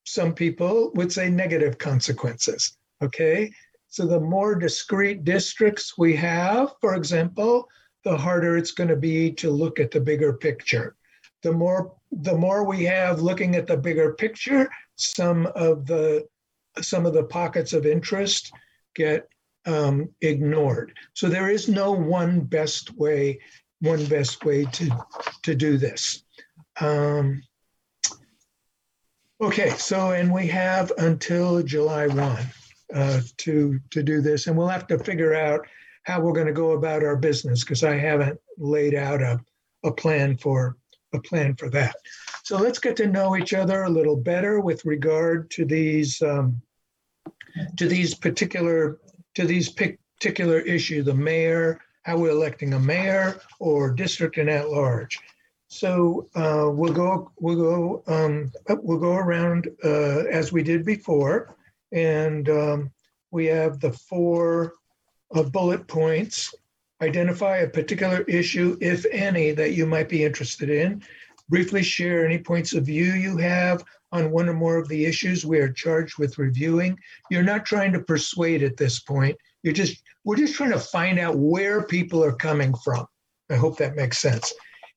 some people would say negative consequences. Okay. So the more discrete districts we have, for example, the harder it's going to be to look at the bigger picture. The more the more we have looking at the bigger picture, some of the some of the pockets of interest get um, ignored. So there is no one best way, one best way to to do this. Um, okay, so and we have until July one uh, to to do this, and we'll have to figure out how we're going to go about our business because I haven't laid out a, a plan for a plan for that. So let's get to know each other a little better with regard to these um, to these particular to these particular issue, the mayor, how we're electing a mayor or district and at large. So uh, we'll go we'll go um, we'll go around uh, as we did before, and um, we have the four uh, bullet points. Identify a particular issue, if any, that you might be interested in. Briefly share any points of view you have on one or more of the issues we are charged with reviewing. You're not trying to persuade at this point. You're just we're just trying to find out where people are coming from. I hope that makes sense.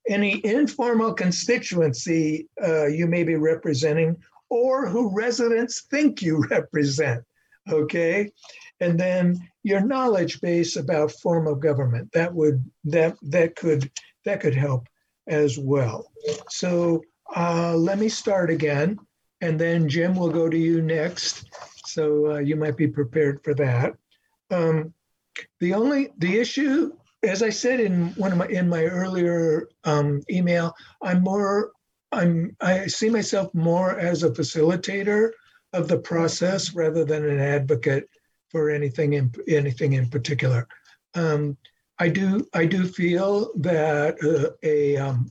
Any informal constituency uh, you may be representing or who residents think you represent. Okay. And then your knowledge base about form of government. That would that that could that could help as well. So uh, let me start again, and then Jim will go to you next. So uh, you might be prepared for that. Um, the only the issue, as I said in one of my in my earlier um, email, I'm more I'm I see myself more as a facilitator of the process rather than an advocate for anything in anything in particular. Um, I do I do feel that uh, a um,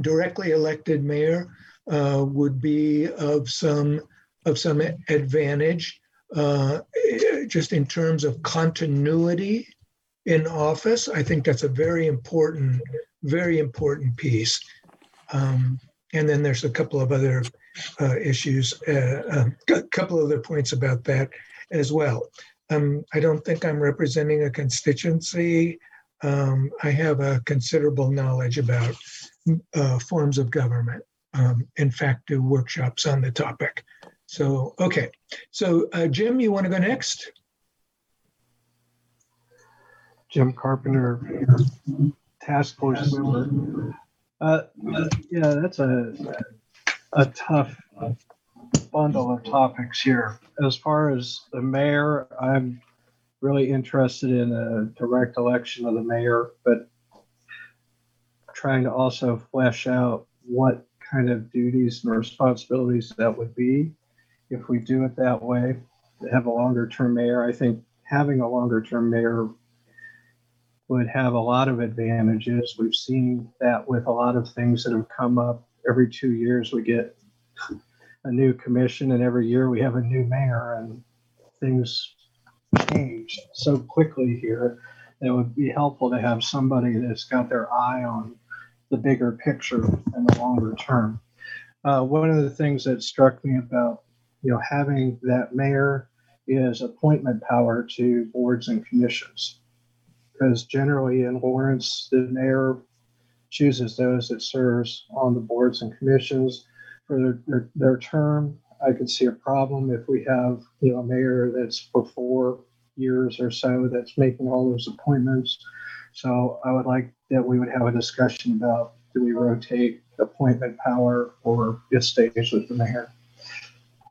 directly elected mayor uh, would be of some of some advantage uh, just in terms of continuity in office. I think that's a very important very important piece. Um, and then there's a couple of other uh, issues, uh, um, a couple of other points about that as well. Um, I don't think I'm representing a constituency. Um, I have a considerable knowledge about uh, forms of government. Um, in fact, do workshops on the topic. So, okay. So, uh, Jim, you want to go next? Jim Carpenter, task force member. Uh, yeah, that's a a tough bundle of topics here. As far as the mayor, I'm really interested in a direct election of the mayor, but trying to also flesh out what kind of duties and responsibilities that would be if we do it that way. To have a longer term mayor. I think having a longer term mayor would have a lot of advantages. We've seen that with a lot of things that have come up. Every two years, we get a new commission, and every year we have a new mayor, and things change so quickly here. It would be helpful to have somebody that's got their eye on the bigger picture and the longer term. Uh, one of the things that struck me about you know having that mayor is appointment power to boards and commissions because generally in Lawrence the mayor chooses those that serves on the boards and commissions for their, their, their term. I could see a problem if we have, you know, a mayor that's for four years or so that's making all those appointments. So I would like that we would have a discussion about do we rotate appointment power or it stays with the mayor.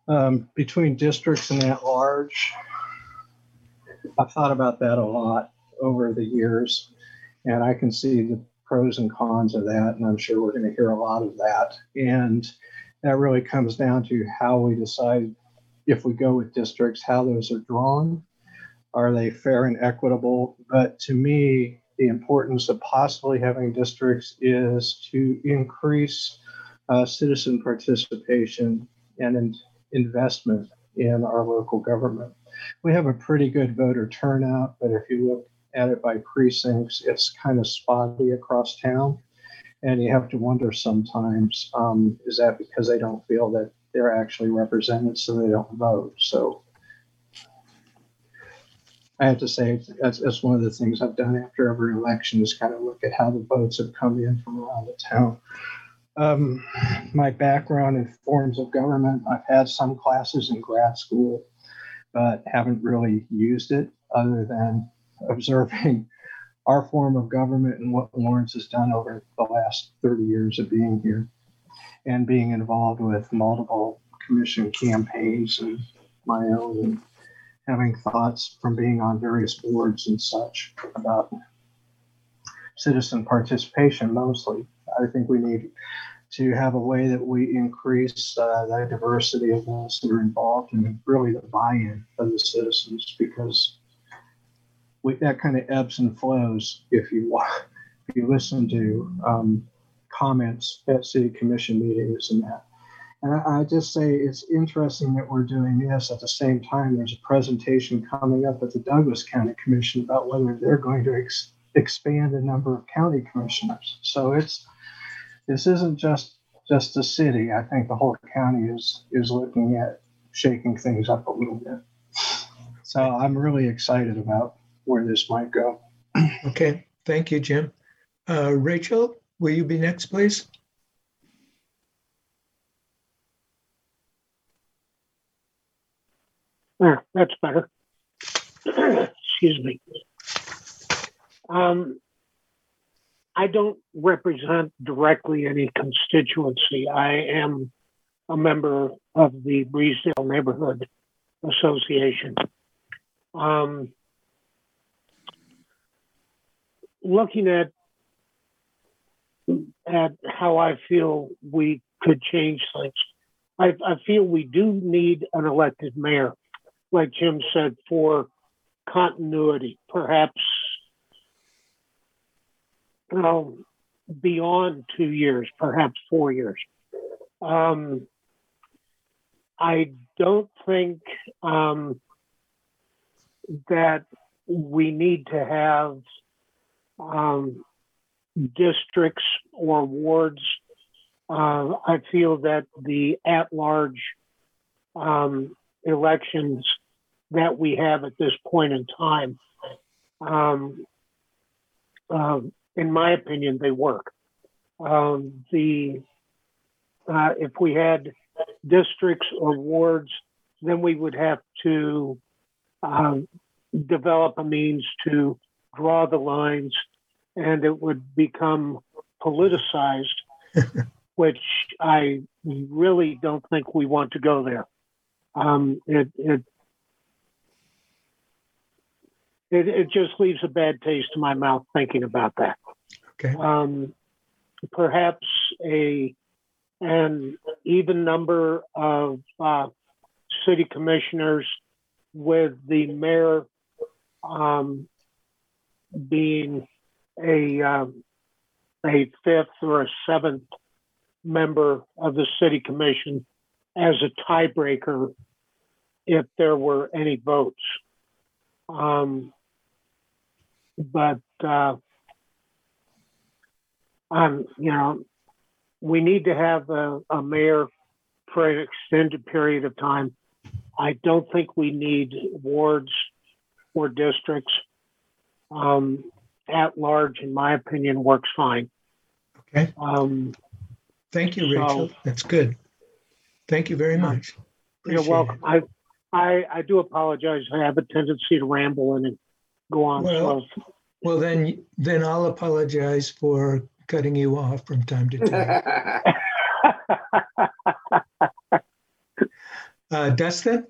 Um, between districts and at large, I've thought about that a lot over the years, and I can see the pros and cons of that, and I'm sure we're going to hear a lot of that. And that really comes down to how we decide if we go with districts, how those are drawn. Are they fair and equitable? But to me, the importance of possibly having districts is to increase uh, citizen participation and in investment in our local government. We have a pretty good voter turnout, but if you look at it by precincts, it's kind of spotty across town. And you have to wonder sometimes, um, is that because they don't feel that they're actually represented, so they don't vote? So I have to say, that's, that's one of the things I've done after every election is kind of look at how the votes have come in from around the town. Um, my background in forms of government, I've had some classes in grad school, but haven't really used it other than observing our form of government and what Lawrence has done over the last 30 years of being here and being involved with multiple commission campaigns and my own and having thoughts from being on various boards and such about citizen participation mostly. I think we need to have a way that we increase uh, the diversity of those that are involved and really the buy-in of the citizens because that kind of ebbs and flows if you if you listen to um, comments at city commission meetings and that. And I, I just say it's interesting that we're doing this at the same time. There's a presentation coming up at the Douglas County Commission about whether they're going to ex- expand the number of county commissioners. So it's this isn't just just the city. I think the whole county is is looking at shaking things up a little bit. So I'm really excited about where this might go. Okay, thank you, Jim. Uh, Rachel, will you be next, please? Ah, that's better. Excuse me. Um, I don't represent directly any constituency. I am a member of the Breezedale Neighborhood Association. Um, looking at at how I feel we could change things, I, I feel we do need an elected mayor, like Jim said, for continuity, perhaps beyond two years, perhaps four years. Um, I don't think um, that we need to have um, districts or wards. Uh, I feel that the at large um, elections that we have at this point in time um, um, in my opinion, they work. Um, the uh, if we had districts or wards, then we would have to um, develop a means to draw the lines, and it would become politicized, which I really don't think we want to go there. Um, it, it it, it just leaves a bad taste in my mouth thinking about that. Okay. Um, perhaps a an even number of uh, city commissioners with the mayor um, being a um, a fifth or a seventh member of the city commission as a tiebreaker if there were any votes. Um, but uh, um, you know, we need to have a, a mayor for an extended period of time. I don't think we need wards or districts. Um, at large, in my opinion, works fine. Okay. Um, Thank you, so- Rachel. That's good. Thank you very much. You're Appreciate welcome. I, I, I do apologize. I have a tendency to ramble and go on Well- slow. Well, then, then I'll apologize for cutting you off from time to time. Uh, Dustin?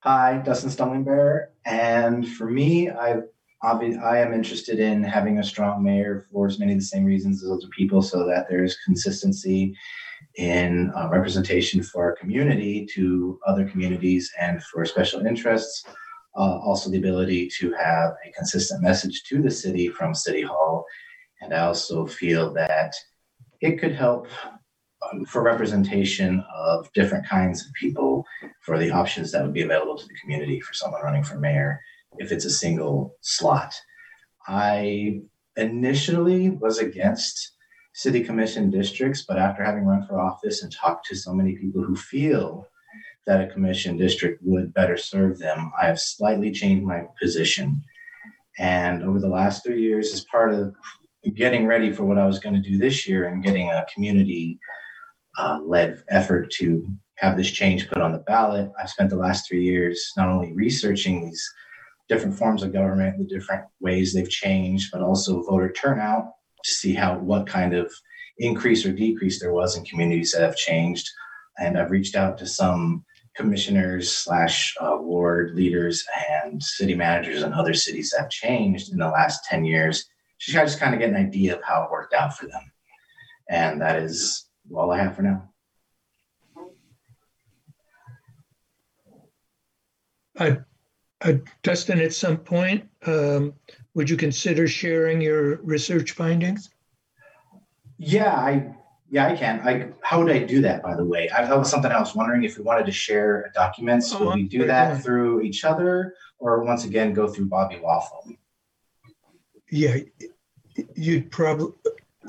Hi, Dustin Stumblingbear. And for me, I I am interested in having a strong mayor for as many of the same reasons as other people, so that there's consistency in uh, representation for our community to other communities and for special interests. Uh, also, the ability to have a consistent message to the city from City Hall. And I also feel that it could help Um, for representation of different kinds of people for the options that would be available to the community for someone running for mayor if it's a single slot. I initially was against city commission districts, but after having run for office and talked to so many people who feel that a commission district would better serve them, I have slightly changed my position. And over the last three years, as part of getting ready for what I was going to do this year and getting a community uh, led effort to have this change put on the ballot, I've spent the last three years not only researching these different forms of government, the different ways they've changed, but also voter turnout to see how what kind of increase or decrease there was in communities that have changed. And I've reached out to some commissioners slash uh, ward leaders and city managers in other cities that have changed in the last 10 years to try to just kind of get an idea of how it worked out for them. And that is all I have for now. Uh, uh, Dustin, at some point, um, would you consider sharing your research findings? Yeah, I yeah, I can. I how would I do that? By the way, I, that was something I was wondering if we wanted to share documents. Oh, would we do that yeah. through each other, or once again go through Bobby Walthall? Yeah, you'd probably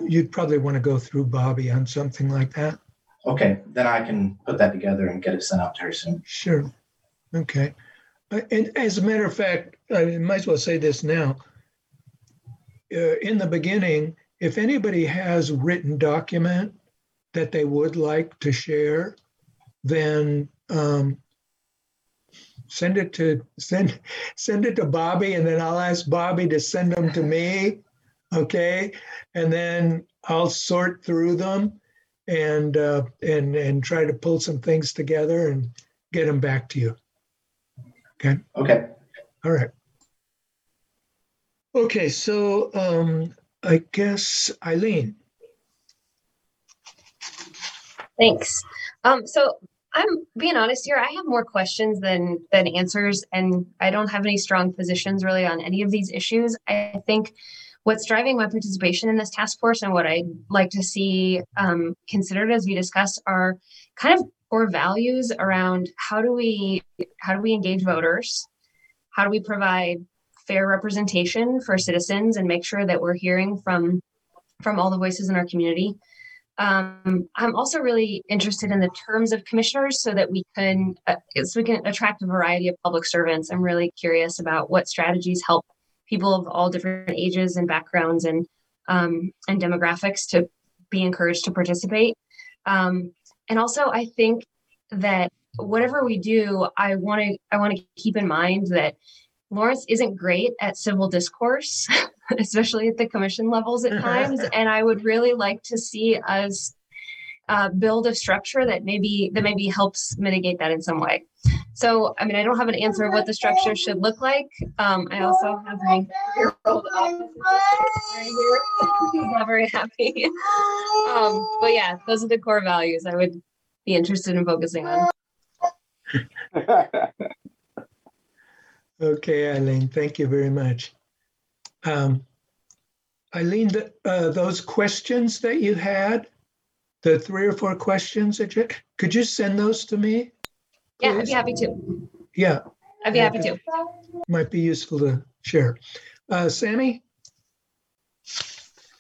you'd probably want to go through Bobby on something like that. Okay, then I can put that together and get it sent out to her soon. Sure. Okay. Uh, And as a matter of fact, I might as well say this now. Uh, in the beginning, if anybody has written document that they would like to share, then um, send it to send send it to Bobby, and then I'll ask Bobby to send them to me. Okay, and then I'll sort through them and uh, and and try to pull some things together and get them back to you. Okay. Okay. All right. Okay, so um, I guess Eileen. Thanks. Um, so I'm being honest here. I have more questions than than answers, and I don't have any strong positions really on any of these issues. I think what's driving my participation in this task force and what I'd like to see um, considered as we discuss are kind of core values around how do we how do we engage voters, how do we provide fair representation for citizens and make sure that we're hearing from from all the voices in our community. Um, I'm also really interested in the terms of commissioners so that we can uh, so we can attract a variety of public servants. I'm really curious about what strategies help people of all different ages and backgrounds and um, and demographics to be encouraged to participate. Um, and also, I think that whatever we do, I want to I want to keep in mind that Lawrence isn't great at civil discourse, especially at the commission levels at times. and I would really like to see us uh, build a structure that maybe that maybe helps mitigate that in some way. So, I mean, I don't have an answer of what the structure should look like. Um, I also have my year-old very happy. Um, but yeah, those are the core values I would be interested in focusing on. Okay, Eileen, thank you very much. Um, Eileen, the, uh, those questions that you had, the three or four questions that you, could you send those to me? Yeah, I'd be happy to. Yeah, I'd be happy to. might be useful to share. Uh, Sammy?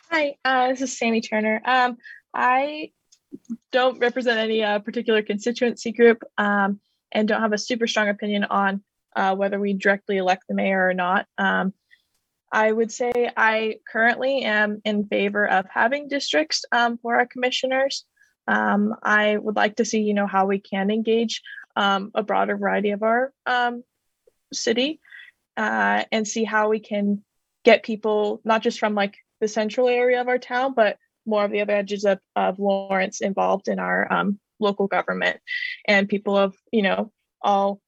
Hi, uh, this is Sammy Turner. Um, I don't represent any uh, particular constituency group um, and don't have a super strong opinion on uh, whether we directly elect the mayor or not. Um, I would say I currently am in favor of having districts um, for our commissioners. Um, I would like to see, you know, how we can engage um, a broader variety of our um, city uh, and see how we can get people not just from like the central area of our town, but more of the other edges of, of Lawrence involved in our um, local government and people of, you know, all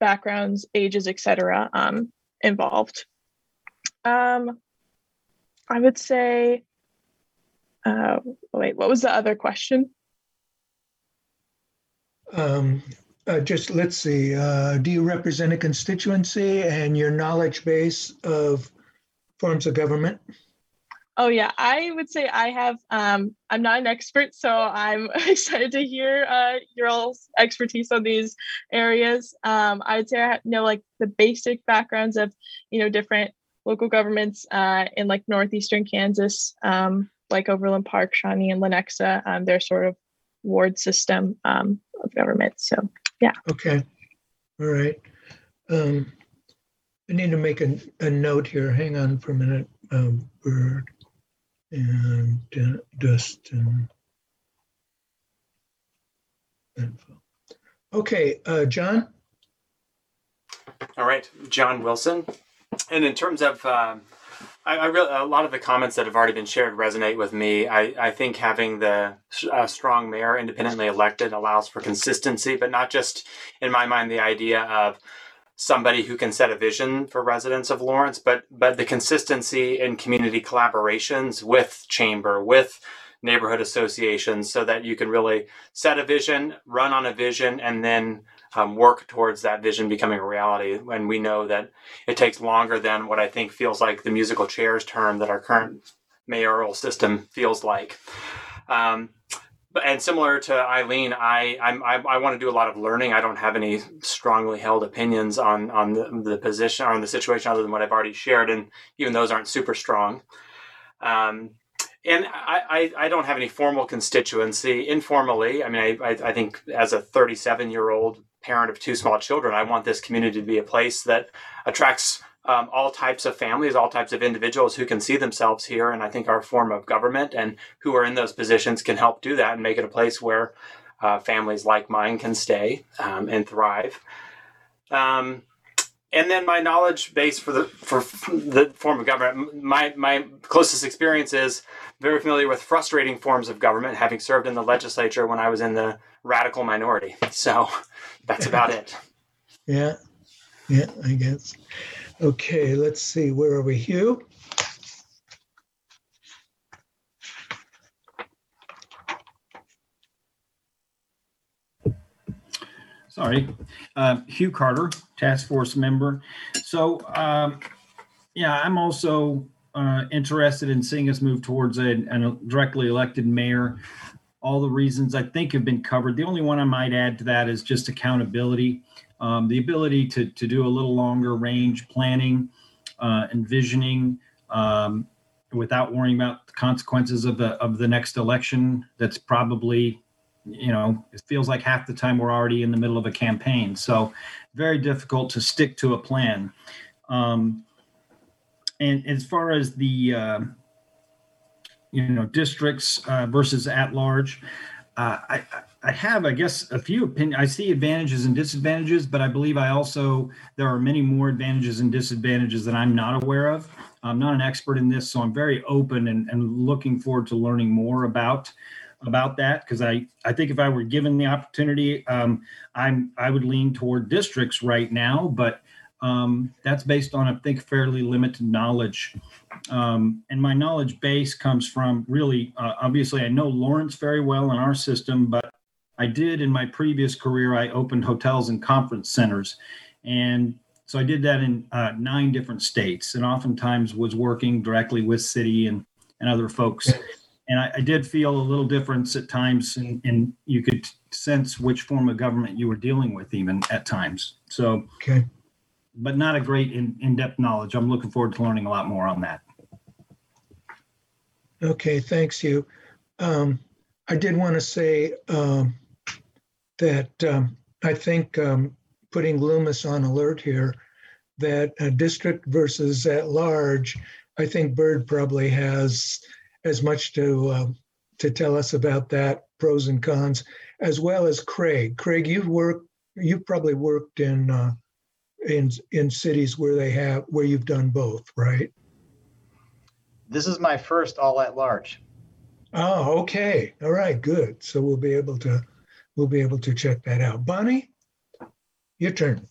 backgrounds, ages, etc. Um, involved. Um, I would say, uh, wait, what was the other question? Um, uh, just let's see. Uh, do you represent a constituency and your knowledge base of forms of government? Oh yeah, I would say I have. Um, I'm not an expert, so I'm excited to hear uh, your all's expertise on these areas. Um, I would say I know like the basic backgrounds of, you know, different local governments uh, in like northeastern Kansas, um, like Overland Park, Shawnee, and Lenexa. Um, their sort of ward system um, of government. So yeah. Okay. All right. Um, I need to make a, a note here. Hang on for a minute. Um, Bird and uh, Dustin. Info. Okay, uh, John? All right, John Wilson. And in terms of, um, I, I really, a lot of the comments that have already been shared resonate with me. I, I think having the uh, strong mayor independently elected allows for consistency, but not just, in my mind, the idea of somebody who can set a vision for residents of Lawrence, but but the consistency in community collaborations with chamber, with neighborhood associations, so that you can really set a vision, run on a vision, and then um, work towards that vision becoming a reality. And we know that it takes longer than what I think feels like the musical chairs term that our current mayoral system feels like. Um, and similar to Eileen, I I, I want to do a lot of learning. I don't have any strongly held opinions on on the, the position or on the situation other than what I've already shared, and even those aren't super strong. Um, and I, I, I, don't have any formal constituency. Informally, I mean, I, I, I think as a 37 year old parent of two small children, I want this community to be a place that attracts um, all types of families, all types of individuals who can see themselves here. And I think our form of government and who are in those positions can help do that and make it a place where uh, families like mine can stay um, and thrive. Um, and then my knowledge base for the for the form of government, my my closest experience is very familiar with frustrating forms of government, having served in the legislature when I was in the radical minority. So that's about it. Yeah, yeah, I guess. Okay, let's see, where are we, Hugh? Sorry, uh, Hugh Carter, task force member. So, um, yeah, I'm also uh, interested in seeing us move towards a, a directly elected mayor. All the reasons I think have been covered. The only one I might add to that is just accountability um, the ability to, to do a little longer range planning, uh, envisioning um, without worrying about the consequences of the of the next election. That's probably, you know, it feels like half the time we're already in the middle of a campaign. So very difficult to stick to a plan. Um, and as far as the uh, you know districts uh, versus at large, uh, I, I have, I guess, a few opinions. I see advantages and disadvantages, but I believe I also there are many more advantages and disadvantages that I'm not aware of. I'm not an expert in this, so I'm very open and, and looking forward to learning more about about that because I I think if I were given the opportunity, um, I'm I would lean toward districts right now, but um, that's based on I think fairly limited knowledge. Um, and my knowledge base comes from really uh, obviously I know Lawrence very well in our system, but I did in my previous career, I opened hotels and conference centers. And so I did that in uh, nine different states and oftentimes was working directly with city and, and other folks. And I, I did feel a little difference at times, and, and you could sense which form of government you were dealing with, even at times. So, okay. But not a great in, in depth knowledge. I'm looking forward to learning a lot more on that. Okay, thanks, Hugh. Um, I did want to say um, that um, I think um, putting Loomis on alert here, that a district versus at large, I think Bird probably has as much to uh, to tell us about that pros and cons, as well as Craig. Craig, you've worked, you've probably worked in uh, in in cities where they have where you've done both, right? This is my first all at large. Oh, okay. All right, good. So we'll be able to we'll be able to check that out. Bonnie, your turn.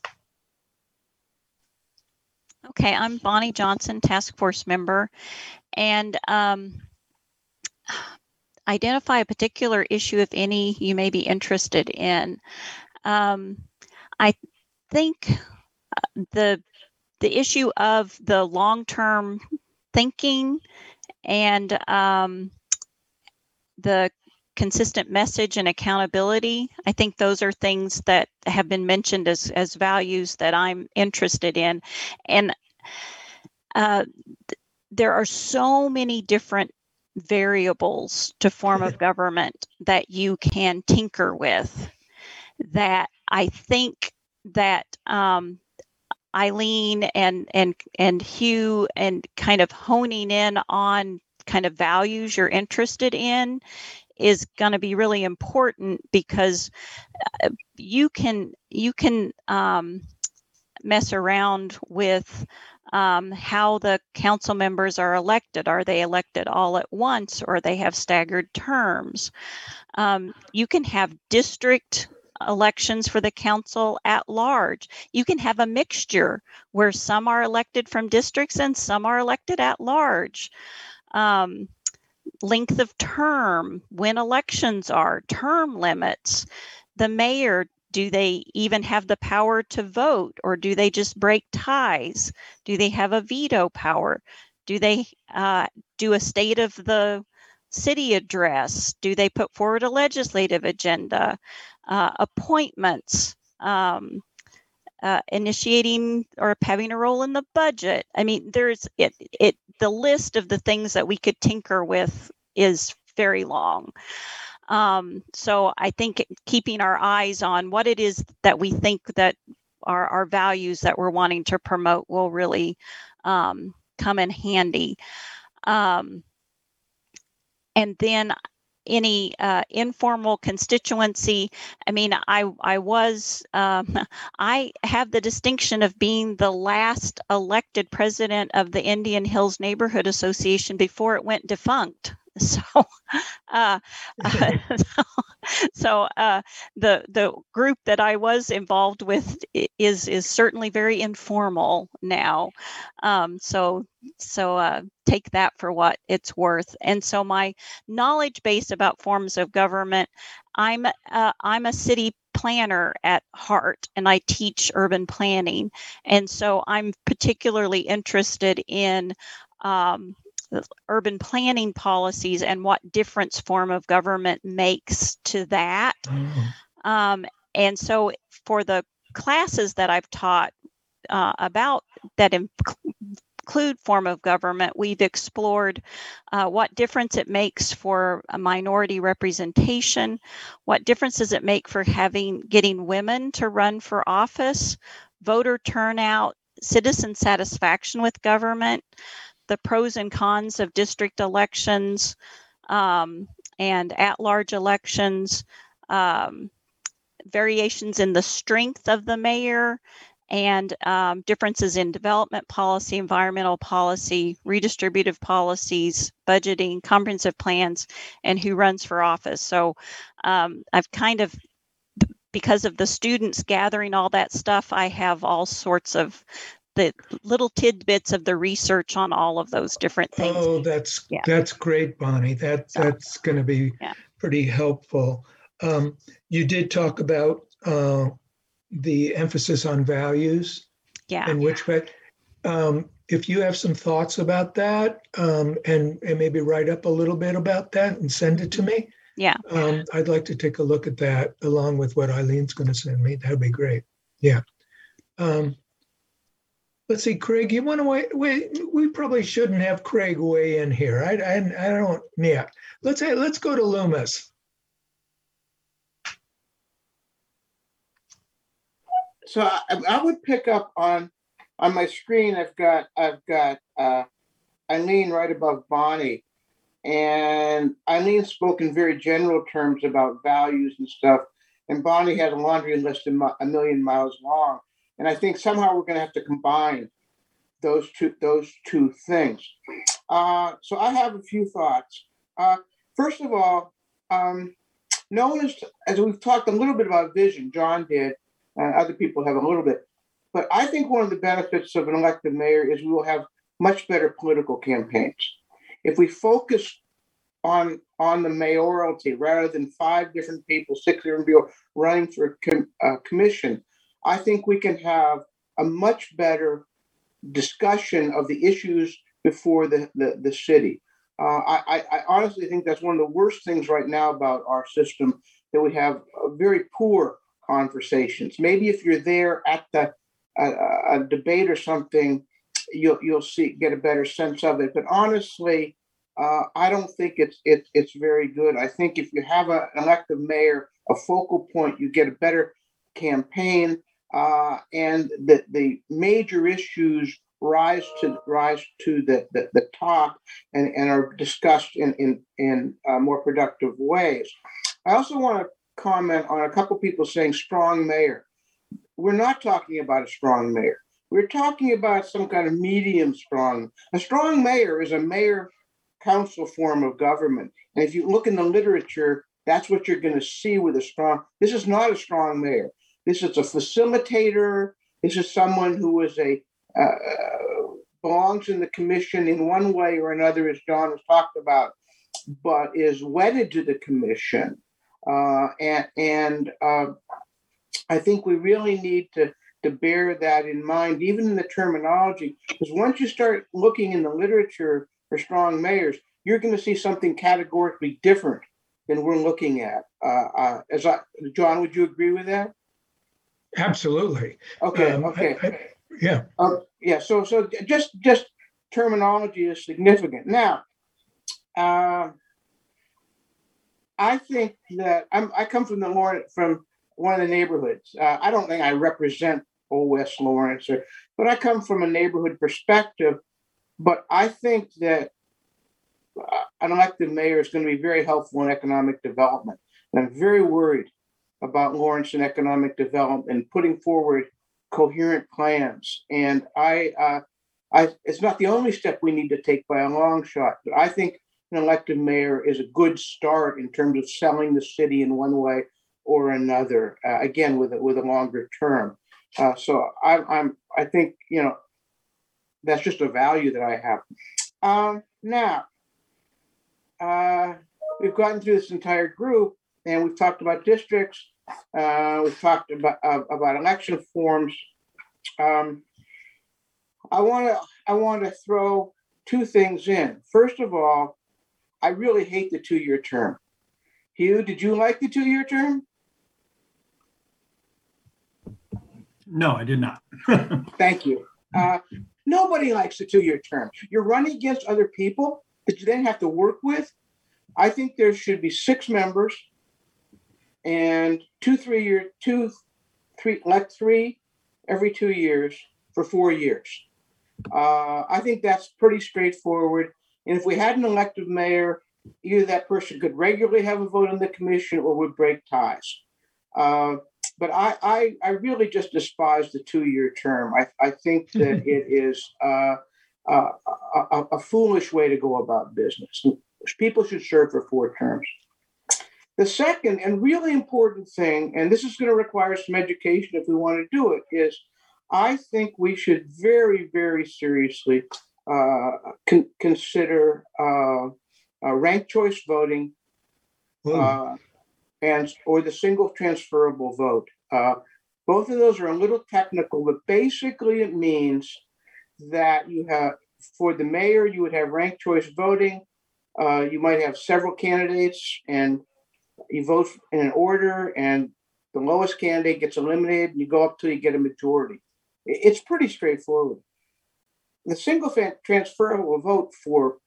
Okay, I'm Bonnie Johnson, task force member, and um, identify a particular issue, if any, you may be interested in. Um, I think the the issue of the long term thinking and um, the consistent message and accountability. I think those are things that have been mentioned as, as values that I'm interested in. And uh, th- there are so many different variables to form of government that you can tinker with that I think that um, Eileen and and and Hugh and kind of honing in on kind of values you're interested in is going to be really important because uh, you can you can um, mess around with um, how the council members are elected. Are they elected all at once or they have staggered terms? Um, you can have district elections for the council at large. You can have a mixture where some are elected from districts and some are elected at large. Um, length of term, when elections are, term limits, the mayor. Do they even have the power to vote or do they just break ties? Do they have a veto power? Do they uh, do a state of the city address? Do they put forward a legislative agenda? Uh, appointments, um, uh, initiating or having a role in the budget. I mean, there's it. It the list of the things that we could tinker with is very long. Um, so I think keeping our eyes on what it is that we think that our, our values that we're wanting to promote will really um, come in handy. Um, and then any uh, informal constituency. I mean, I I was um, I have the distinction of being the last elected president of the Indian Hills Neighborhood Association before it went defunct. So, uh, uh, so, so uh, the the group that I was involved with is is certainly very informal now. Um, so so uh, take that for what it's worth. And so my knowledge base about forms of government, I'm uh, I'm a city planner at heart and I teach urban planning. And so I'm particularly interested in um, urban planning policies and what difference form of government makes to that. Mm-hmm. Um, and so for the classes that I've taught uh, about that include form of government, we've explored uh, what difference it makes for a minority representation, what difference does it make for having getting women to run for office, voter turnout, citizen satisfaction with government, the pros and cons of district elections um, and at-large elections, um, variations in the strength of the mayor, and um, differences in development policy, environmental policy, redistributive policies, budgeting, comprehensive plans, and who runs for office. So um, I've kind of because of the students gathering all that stuff, I have all sorts of the little tidbits of the research on all of those different things. Oh, that's yeah. that's great, Bonnie. That so, that's going to be yeah. pretty helpful. Um, you did talk about uh, the emphasis on values. Yeah. And which way? Um, if you have some thoughts about that, um, and and maybe write up a little bit about that and send it to me. Yeah. Um, I'd like to take a look at that along with what Eileen's going to send me. That'd be great. Yeah. Um, let's see, Craig, you want to wait? wait we probably shouldn't have Craig weigh in here. I, I, I don't, yeah. Let's say, let's go to Loomis. So I, I would pick up on on my screen. I've got I've got uh, Eileen right above Bonnie, and Eileen spoke in very general terms about values and stuff, and Bonnie had a laundry list a million miles long. And I think somehow we're going to have to combine those two those two things. Uh, so I have a few thoughts. Uh, first of all, um, no one is, as we've talked a little bit about vision, John did, uh, other people have a little bit. But I think one of the benefits of an elected mayor is we will have much better political campaigns. If we focus on on the mayoralty rather than five different people, six different people running for a com- commission, I think we can have a much better discussion of the issues before the, the, the city. Uh, I, I honestly think that's one of the worst things right now about our system that we have very poor conversations. Maybe if you're there at the a, a debate or something, you'll you'll see get a better sense of it. But honestly, uh, I don't think it's it's it's very good. I think if you have a, an elected mayor, a focal point, you get a better campaign, uh, and the the major issues rise to rise to the, the, the top and, and are discussed in in in uh, more productive ways. I also want to comment on a couple people saying strong mayor. We're not talking about a strong mayor. We're talking about some kind of medium strong. A strong mayor is a mayor council form of government. And if you look in the literature, that's what you're going to see with a strong. This is not a strong mayor. This is a facilitator. This is someone who is a uh, belongs in the commission in one way or another, as John has talked about, but is wedded to the commission. Uh, and and uh, I think we really need to to bear that in mind, even in the terminology, because once you start looking in the literature for strong mayors, you're going to see something categorically different than we're looking at. Uh, uh, as I, John, would you agree with that? Absolutely. Okay. Um, okay. I- I- yeah. Uh, yeah. So so just just terminology is significant. Now, uh, I think that I'm, I come from the Lawrence from one of the neighborhoods. Uh, I don't think I represent Old West Lawrence, or, but I come from a neighborhood perspective. But I think that uh, an elected mayor is going to be very helpful in economic development. And I'm very worried about Lawrence and economic development and putting forward coherent plans. And I, uh, I, it's not the only step we need to take by a long shot, but I think an elected mayor is a good start in terms of selling the city in one way or another. Uh, again, with a, with a longer term. Uh, so I, I'm, I think you know, that's just a value that I have. Um, now, uh, we've gotten through this entire group, and we've talked about districts. Uh, we've talked about uh, about election forms. Um, I want to I want to throw two things in. First of all, I really hate the two-year term. Hugh, did you like the two-year term? No, I did not. Thank you. Uh, nobody likes the two-year term. You're running against other people that you then have to work with. I think there should be six members and two, three year, two, three, like three every two years for four years. Uh, I think that's pretty straightforward. And if we had an elected mayor, either that person could regularly have a vote on the commission or would break ties. Uh, but I, I, I really just despise the two-year term. I, I think that it is uh, uh, a, a foolish way to go about business. People should serve for four terms. The second and really important thing, and this is going to require some education if we want to do it, is I think we should very, very seriously uh, con- consider uh, uh, ranked choice voting uh, and or the single transferable vote. Uh, both of those are a little technical, but basically it means that you have for the mayor you would have ranked choice voting. Uh, you might have several candidates, and you vote in an order, and the lowest candidate gets eliminated, and you go up till you get a majority. It's pretty straightforward. The single transferable vote for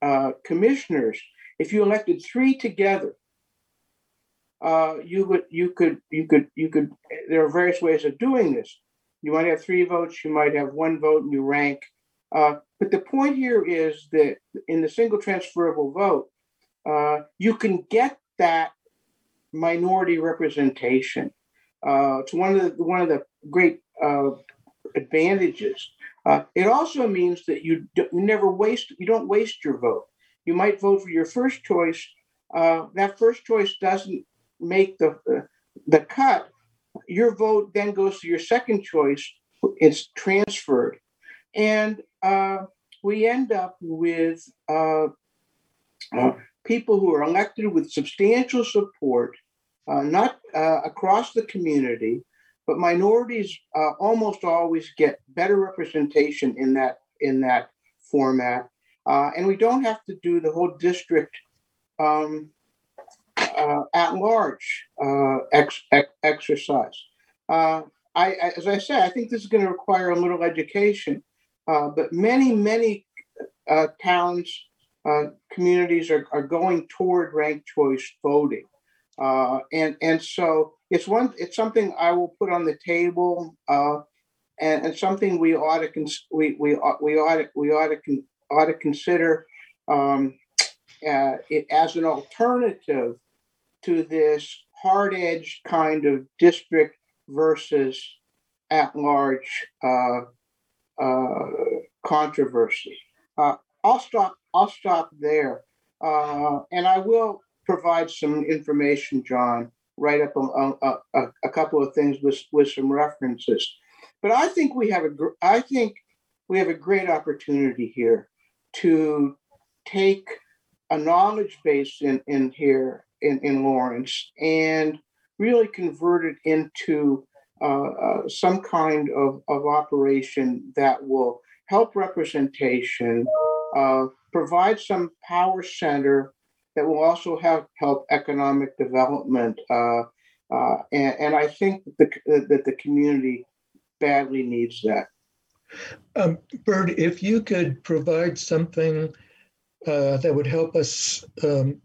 uh, commissioners, if you elected three together, uh, you would you could you could you could. There are various ways of doing this. You might have three votes. You might have one vote, and you rank. Uh, but the point here is that in the single transferable vote, uh, you can get that minority representation. Uh, it's one of the one of the great uh, advantages. Uh, it also means that you, you never waste you don't waste your vote. You might vote for your first choice. Uh, that first choice doesn't make the uh, the cut. Your vote then goes to your second choice. It's transferred, and uh, we end up with uh, people who are elected with substantial support, uh, not uh, across the community, but minorities uh, almost always get better representation in that in that format, uh, and we don't have to do the whole district um, uh, at large uh, ex- ex- exercise. I, as I say, I think this is going to require a little education. but many, many towns, uh, communities are, are going toward ranked choice voting. Uh, and and so it's one it's something I will put on the table uh, and, and something we ought to cons- we we ought, we ought to, we ought to con- ought to consider um, uh, it as an alternative to this hard edged kind of district versus at large uh, uh, controversy. I'll stop. I'll stop there, uh, and I will provide some information, John. Write up a, a, a, couple of things with with some references. But I think we have a. I think we have a great opportunity here to take a knowledge base in, in here in, in Lawrence and really convert it into uh, uh, some kind of, of operation that will help representation, uh, provide some power center that will also have help economic development. Uh, uh, and, and, I think that the, that the community badly needs that. Um, Bert, if you could provide something uh, that would help us um,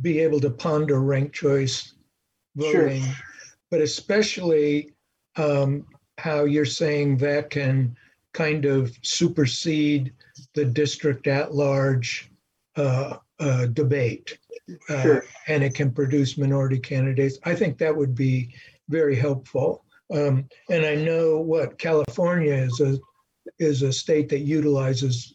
be able to ponder ranked choice voting, sure. but especially um, how you're saying that can kind of supersede the district at large uh, uh, debate. Uh, sure. And it can produce minority candidates. I think that would be very helpful. Um, and I know what California is a is a state that utilizes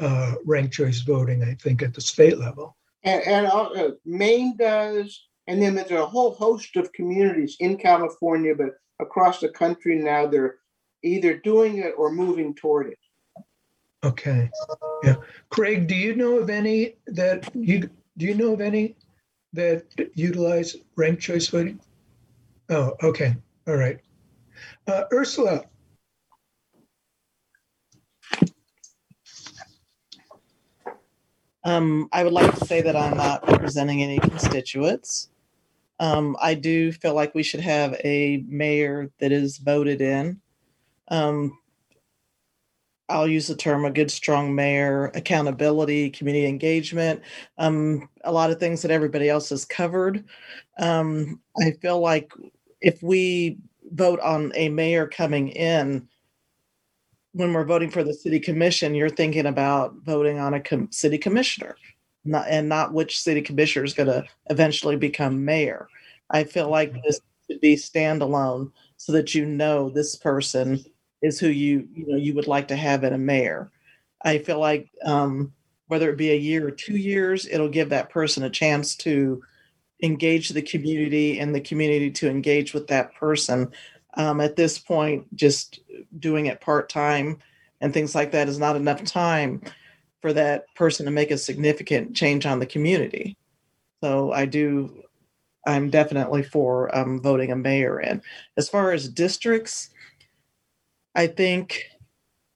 uh, ranked choice voting. I think at the state level. And, and uh, Maine does, and then there's a whole host of communities in California, but across the country now they're either doing it or moving toward it. Okay. Yeah. Craig, do you know of any that you do you know of any that utilize ranked choice voting? Oh, okay. All right. Uh, Ursula. Um, I would like to say that I'm not representing any constituents. Um, I do feel like we should have a mayor that is voted in. Um, I'll use the term a good, strong mayor, accountability, community engagement, um, a lot of things that everybody else has covered. Um, I feel like if we vote on a mayor coming in, when we're voting for the city commission, you're thinking about voting on a com- city commissioner, not, and not which city commissioner is going to eventually become mayor. I feel like this should be standalone so that you know this person is who you you know you would like to have in a mayor. I feel like um, whether it be a year or two years, it'll give that person a chance to engage the community and the community to engage with that person. Um, at this point, just doing it part time and things like that is not enough time for that person to make a significant change on the community. So I do, I'm definitely for um, voting a mayor in. As far as districts, I think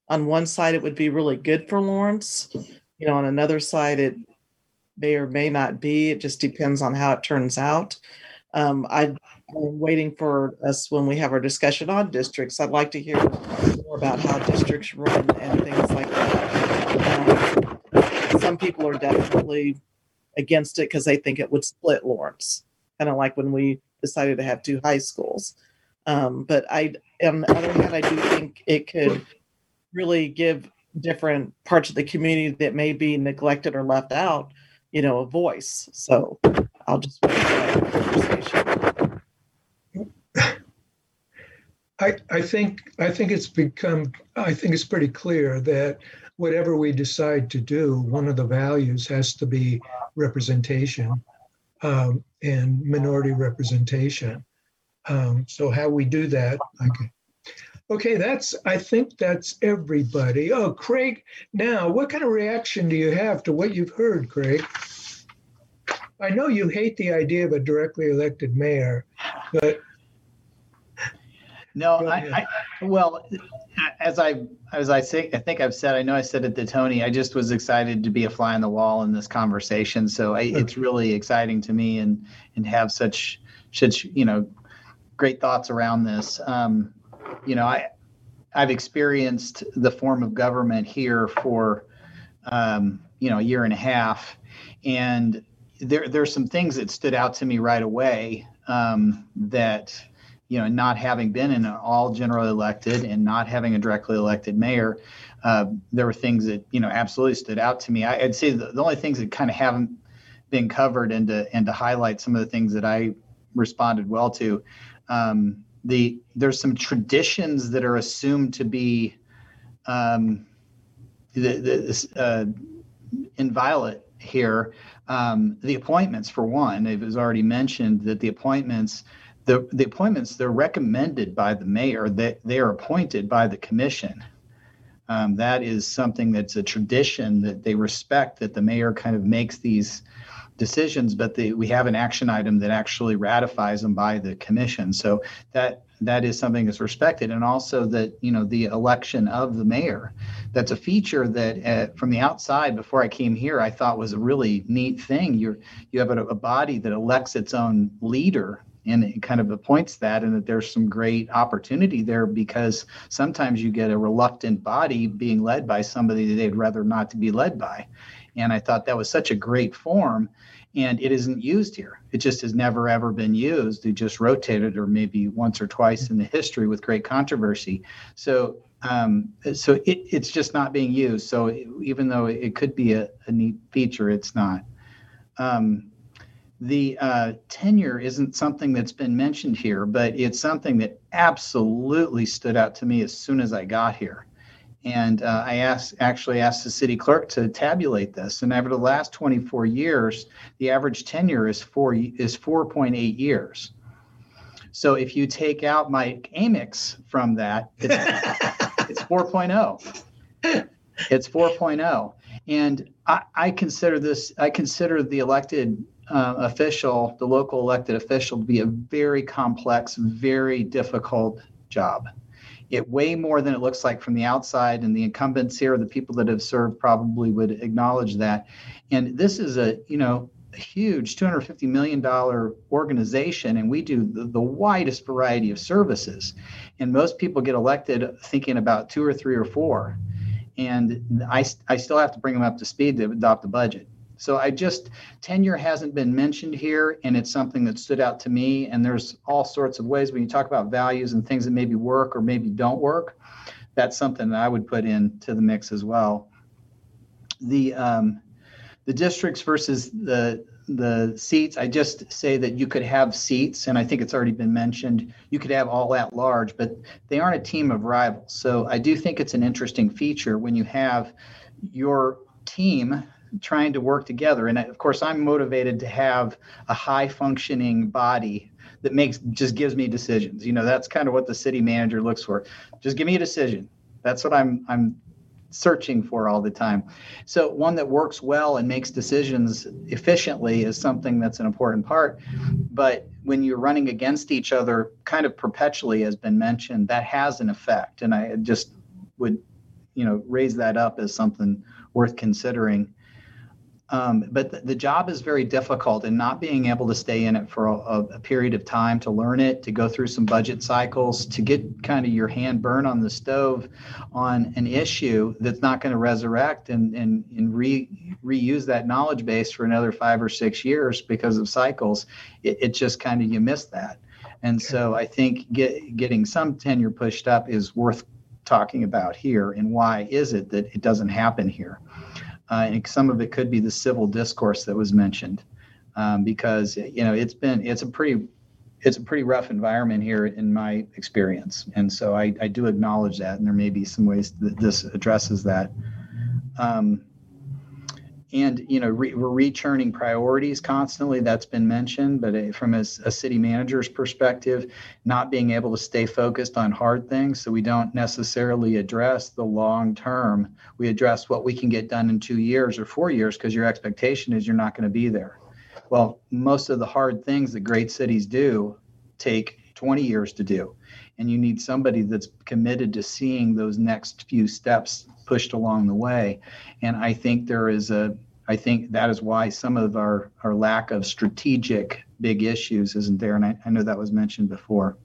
on one side it would be really good for Lawrence. You know, on another side it may or may not be. It just depends on how it turns out. Um, I, am waiting for us when we have our discussion on districts. I'd like to hear more about how districts run and things like that. Um, some people are definitely against it because they think it would split Lawrence, kind of like when we decided to have two high schools. Um, but I, on the other hand, I do think it could really give different parts of the community that may be neglected or left out, you know, a voice. So I'll just. I, I think I think it's become I think it's pretty clear that whatever we decide to do, one of the values has to be representation um, and minority representation. Um, so how we do that, okay. Okay, that's I think that's everybody. Oh, Craig, now what kind of reaction do you have to what you've heard, Craig? I know you hate the idea of a directly elected mayor, but no, I, I, well, as I as I say, I think I've said. I know I said it to Toni. I just was excited to be a fly on the wall in this conversation. So I, it's really exciting to me and and have such such you know great thoughts around this. Um, you know, I I've experienced the form of government here for um, you know a year and a half, and there there's some things that stood out to me right away um, that you know not having been in an all generally elected and not having a directly elected mayor, uh, there were things that you know absolutely stood out to me. I, would say the, the only things that kind of haven't been covered and to and to highlight some of the things that I responded well to. Um, the there's some traditions that are assumed to be um, the, the uh, inviolate here. Um, the appointments, for one, it was already mentioned that the appointments, the, the appointments, they're recommended by the mayor. They, they are appointed by the commission. Um, that is something that's a tradition that they respect. That the mayor kind of makes these decisions, but the, we have an action item that actually ratifies them by the commission. So that that is something that's respected, and also that you know the election of the mayor. That's a feature that uh, from the outside, before I came here, I thought was a really neat thing. You you have a, a body that elects its own leader and it kind of appoints that and that there's some great opportunity there because sometimes you get a reluctant body being led by somebody that they'd rather not to be led by and i thought that was such a great form and it isn't used here. It just has never ever been used. They just rotated, or maybe once or twice in the history with great controversy. So, um, so it, it's just not being used. So even though it could be a, a neat feature, it's not. Um, the uh, tenure isn't something that's been mentioned here, but it's something that absolutely stood out to me as soon as I got here. And uh, I asked, actually asked the city clerk to tabulate this. And over the last 24 years, the average tenure is four is 4.8 years. So if you take out Mike Amyx from that, it's, it's 4.0. It's 4.0. And I, I, consider this, I consider the elected uh, official, the local elected official, to be a very complex, very difficult job it way more than it looks like from the outside. And the incumbents here, the people that have served, probably would acknowledge that. And this is a, you know, a huge $250 million organization, and we do the, the widest variety of services. And most people get elected thinking about two or three or four. And I, I still have to bring them up to speed to adopt the budget. So I just tenure hasn't been mentioned here, and it's something that stood out to me. And there's all sorts of ways when you talk about values and things that maybe work or maybe don't work. That's something that I would put into the mix as well. The um, the districts versus the the seats, I just say that you could have seats, and I think it's already been mentioned. You could have all at large, but they aren't a team of rivals. So I do think it's an interesting feature when you have your team trying to work together. And of course, I'm motivated to have a high functioning body that makes just gives me decisions. You know, that's kind of what the city manager looks for. Just give me a decision. That's what I'm I'm searching for all the time. So one that works well and makes decisions efficiently is something that's an important part. But when you're running against each other kind of perpetually has been mentioned, that has an effect. And I just would, you know, raise that up as something worth considering. Um, but the, the, job is very difficult, and not being able to stay in it for a, a, period of time to learn it, to go through some budget cycles, to get kind of your hand burned on the stove on an issue that's not going to resurrect and, and, and re, reuse that knowledge base for another five or six years because of cycles, it, it just kind of you miss that. And so I think get, getting some tenure pushed up is worth talking about here. And why is it that it doesn't happen here? Uh, and some of it could be the civil discourse that was mentioned, um, because you know it's been it's a pretty it's a pretty rough environment here in my experience, and so I, I do acknowledge that, and there may be some ways that this addresses that. Um, and you know re, we're rechurning priorities constantly that's been mentioned but uh, from a, a, city manager's perspective not being able to stay focused on hard things so we don't necessarily address the long term. We address what we can get done in two years or four years because your expectation is you're not going to be there. Well most of the hard things that great cities do take 20 years to do and you need somebody that's committed to seeing those next few steps pushed along the way. And I think there is a, I think that is why some of our, our lack of strategic big issues isn't there. And I, I know that was mentioned before.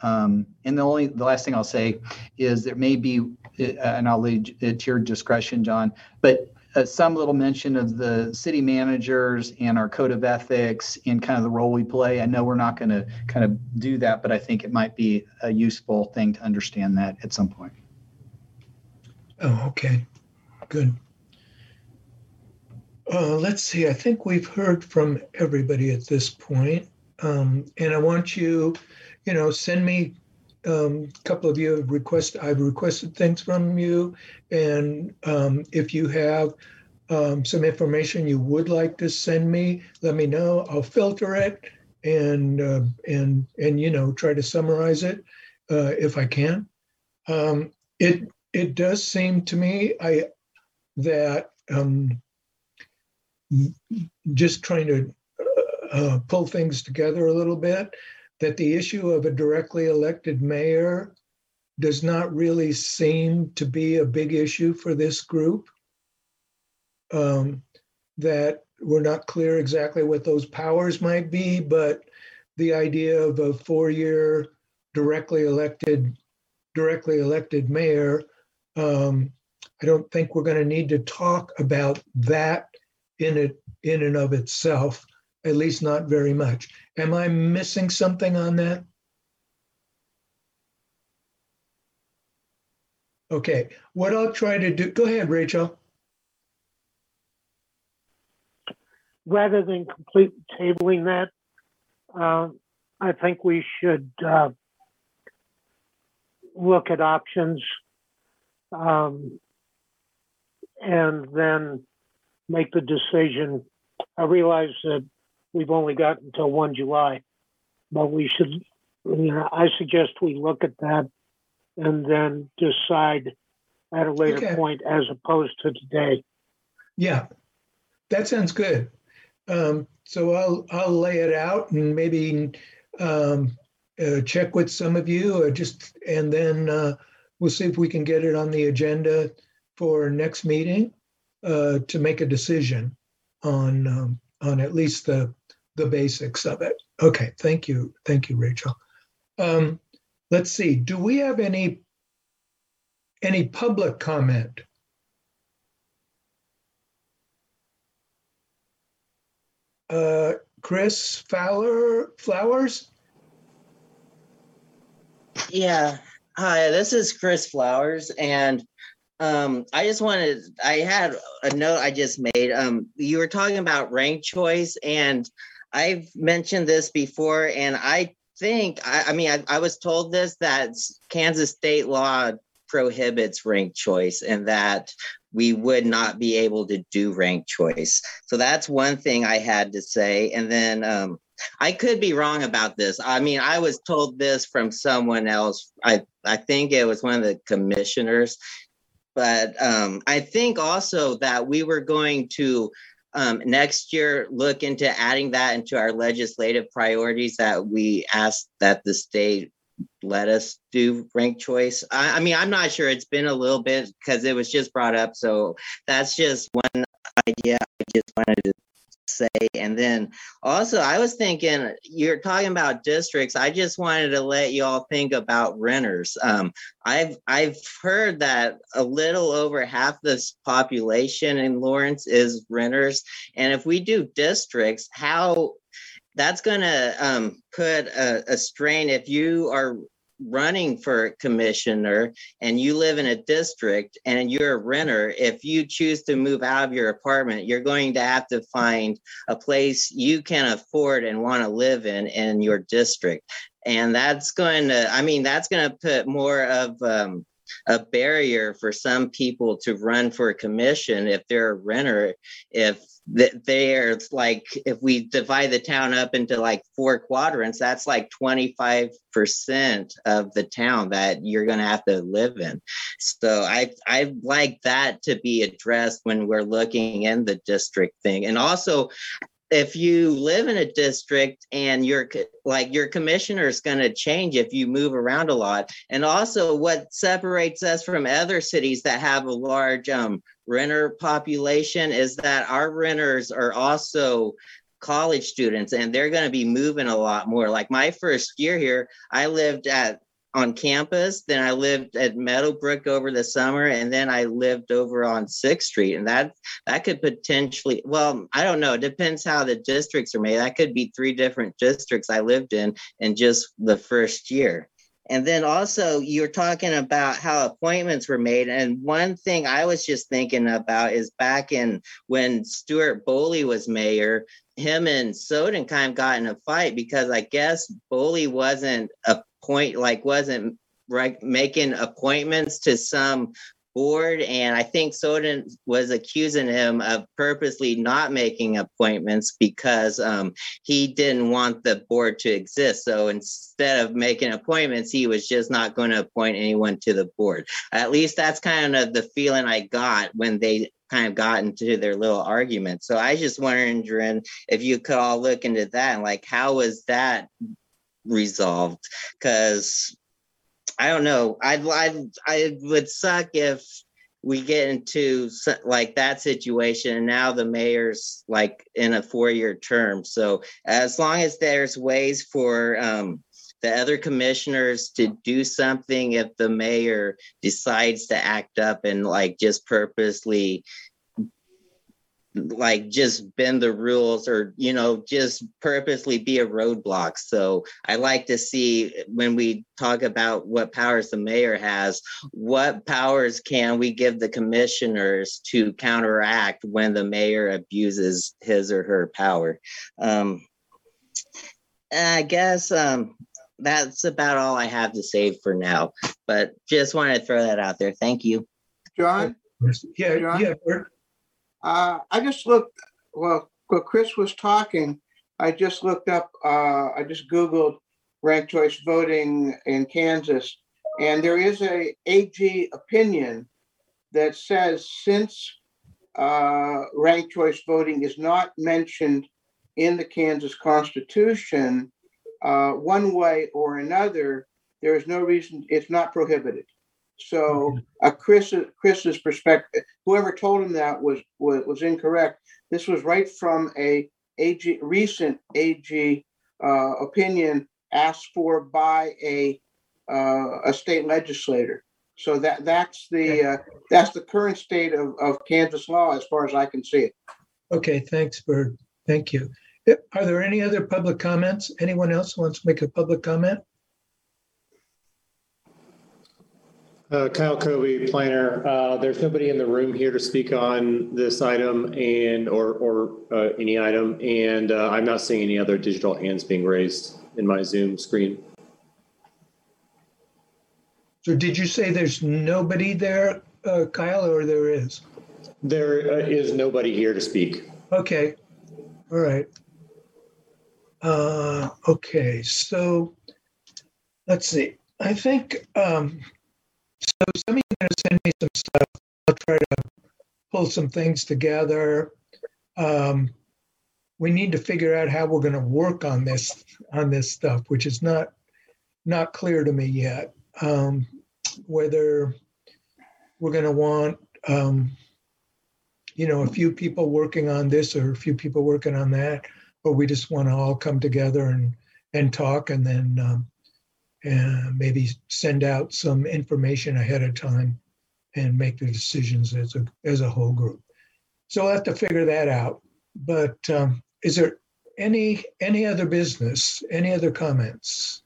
Um, and the only the last thing I'll say is there may be, uh, and I'll leave it to your discretion, John, but uh, some little mention of the city managers and our code of ethics and kind of the role we play. I know we're not going to kind of do that, but I think it might be a useful thing to understand that at some point. Oh, okay, good. Uh, let's see, I think we've heard from everybody at this point. Um, and I want you, you know, send me, um, a couple of you have requested, I've requested things from you. And um, if you have um, some information you would like to send me, let me know. I'll filter it and, uh, and, and, you know, try to summarize it uh, if I can. Um, it, it does seem to me I, that um, just trying to uh, pull things together a little bit, that the issue of a directly elected mayor does not really seem to be a big issue for this group. Um, that we're not clear exactly what those powers might be, but the idea of a four-year directly elected directly elected mayor, um, I don't think we're going to need to talk about that in it in and of itself, at least not very much. Am I missing something on that? Okay, what I'll try to do, go ahead, Rachel. Rather than complete tabling that, uh, I think we should uh, look at options um, and then make the decision. I realize that we've only got until 1 July, but we should, you know, I suggest we look at that and then decide at a later Okay. point as opposed to today. Yeah, that sounds good. Um, so I'll, I'll lay it out and maybe um, uh, check with some of you or just, and then uh, we'll see if we can get it on the agenda for next meeting uh, to make a decision on, um, on at least the, the basics of it. Okay, thank you. Thank you, Rachel. Um, let's see, do we have any, any public comment? Uh, Chris Fowler, Flowers? Yeah. Hi, this is Chris Flowers, and um, I just wanted, I had a note I just made. Um, you were talking about rank choice, and I've mentioned this before, and I think, I, I mean, I, I was told this that Kansas state law prohibits rank choice and that we would not be able to do rank choice. So that's one thing I had to say. And then um, I could be wrong about this. I mean, I was told this from someone else. I, I think it was one of the commissioners. But um, I think also that we were going to um, next year look into adding that into our legislative priorities that we asked that the state let us do rank choice. I, I mean, I'm not sure. It's been a little bit because it was just brought up. So that's just one idea I just wanted to say. And then also, I was thinking you're talking about districts. I just wanted to let you all think about renters. Um, I've I've heard that a little over half this population in Lawrence is renters, and if we do districts, how that's going to um, put a, a strain if you are running for commissioner and you live in a district and you're a renter if you choose to move out of your apartment you're going to have to find a place you can afford and want to live in in your district. And that's going to i mean that's going to put more of um, a barrier for some people to run for a commission if they're a renter if there's like if we divide the town up into like four quadrants that's like 25% of the town that you're going to have to live in. So i i like that to be addressed when we're looking in the district thing. And also if you live in a district and your like your commissioner is going to change if you move around a lot and also what separates us from other cities that have a large um, renter population is that our renters are also college students and they're going to be moving a lot more. Like my first year here, I lived at on campus. Then I lived at Meadowbrook over the summer, and then I lived over on Sixth Street. And that that could potentially, well, I don't know. It depends how the districts are made. That could be three different districts I lived in in just the first year. And then also, you're talking about how appointments were made. And one thing I was just thinking about is back in when Stuart Boley was mayor, him and Soden kind of got in a fight because I guess Boley wasn't a point like wasn't right making appointments to some board and i think soden was accusing him of purposely not making appointments because um, he didn't want the board to exist. So instead of making appointments he was just not going to appoint anyone to the board. At least that's kind of the feeling i got when they kind of got into their little argument. So i just wondering if you could all look into that and like how was that resolved because I don't know. I'd, I'd, I would suck if we get into like that situation and now the mayor's like in a four-year term. So as long as there's ways for um, the other commissioners to do something if the mayor decides to act up and like just purposely like just bend the rules or you know just purposely be a roadblock so i like to see when we talk about what powers the mayor has what powers can we give the commissioners to counteract when the mayor abuses his or her power um, i guess um, that's about all i have to say for now but just wanted to throw that out there thank you John? Yeah, John? yeah, Bert. Uh, I just looked, well, while Chris was talking, I just looked up, uh, I just Googled ranked choice voting in Kansas. And there is a AG opinion that says since uh, ranked choice voting is not mentioned in the Kansas Constitution, uh, one way or another, there is no reason, it's not prohibited. So uh, Chris, Chris's perspective, whoever told him that was, was, was incorrect. This was right from a AG, recent AG uh, opinion asked for by a, uh, a state legislator. So that, that's the, uh, that's the current state of, of Kansas law as far as I can see it. Okay, thanks, Bert. Thank you. Are there any other public comments? Anyone else wants to make a public comment? Uh, Kyle Covey, planner. Uh, there's nobody in the room here to speak on this item and or or uh, any item, and uh, I'm not seeing any other digital hands being raised in my Zoom screen. So did you say there's nobody there, uh, Kyle, or there is? There uh, is nobody here to speak. Okay, all right. Uh, okay, so let's see. I think um, so. Some of you going to send me some stuff. I'll try to pull some things together. Um, we need to figure out how we're going to work on this on this stuff, which is not not clear to me yet. Um, whether we're going to want um, you know a few people working on this or a few people working on that, or we just want to all come together and and talk and then um, and maybe send out some information ahead of time and make the decisions as a as a whole group. So we'll have to figure that out. But um, is there any any other business? Any other comments?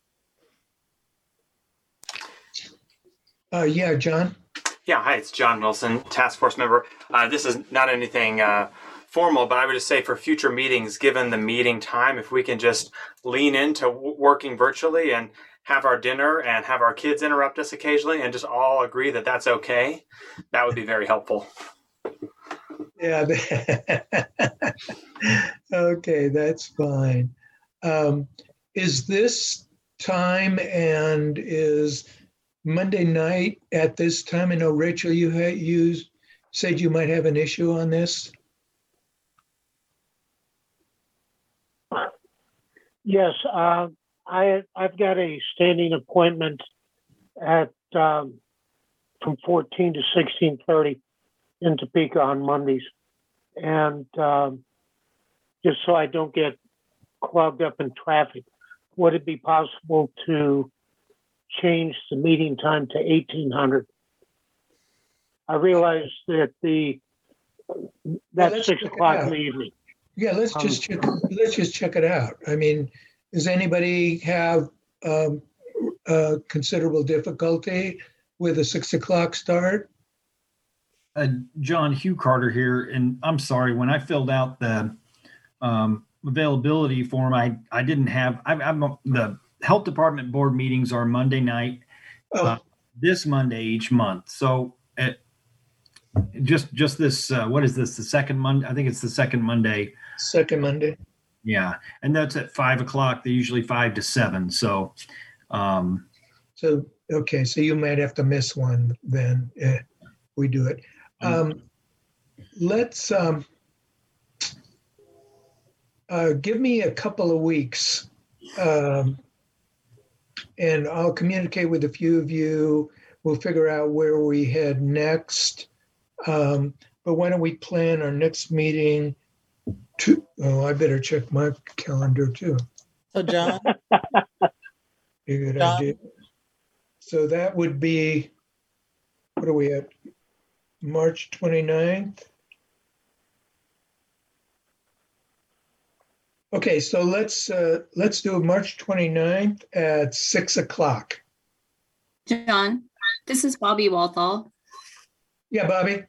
Uh, yeah, John. Yeah, hi, it's John Wilson, task force member. Uh, this is not anything uh, formal, but I would just say for future meetings, given the meeting time, if we can just lean into working virtually and have our dinner and have our kids interrupt us occasionally and just all agree that that's okay, that would be very helpful. Yeah. okay, that's fine. Um, is this time and is Monday night at this time? I know Rachel, you you said you might have an issue on this. Yes, uh, I, I've got a standing appointment at, um, from fourteen to sixteen thirty in Topeka on Mondays. And, um, just so I don't get clogged up in traffic, would it be possible to change the meeting time to eighteen hundred? I realize that the, that's let's six check it o'clock in the evening. Yeah, let's just check, let's just check it out. I mean, does anybody have um, uh, considerable difficulty with a six o'clock start? Uh, John Hugh Carter here, and I'm sorry, when I filled out the um, availability form, I, I didn't have, I, I'm, the health department board meetings are Monday night, uh, this Monday each month. So it, just, just this, uh, what is this, the second Monday? I think it's the second Monday. Second Monday. Yeah, and that's at five o'clock. They're usually five to seven. So, um, So, okay, so you might have to miss one then, eh, we do it. Um, let's, um, uh, give me a couple of weeks. Um, and I'll communicate with a few of you. We'll figure out where we head next. Um, but why don't we plan our next meeting to, oh, I better check my calendar too. So John, A good John? idea. So that would be, what are we at? March 29th? Okay, so let's, uh, let's do March 29th at six o'clock. John, this is Bobby Walthall. Yeah, Bobby?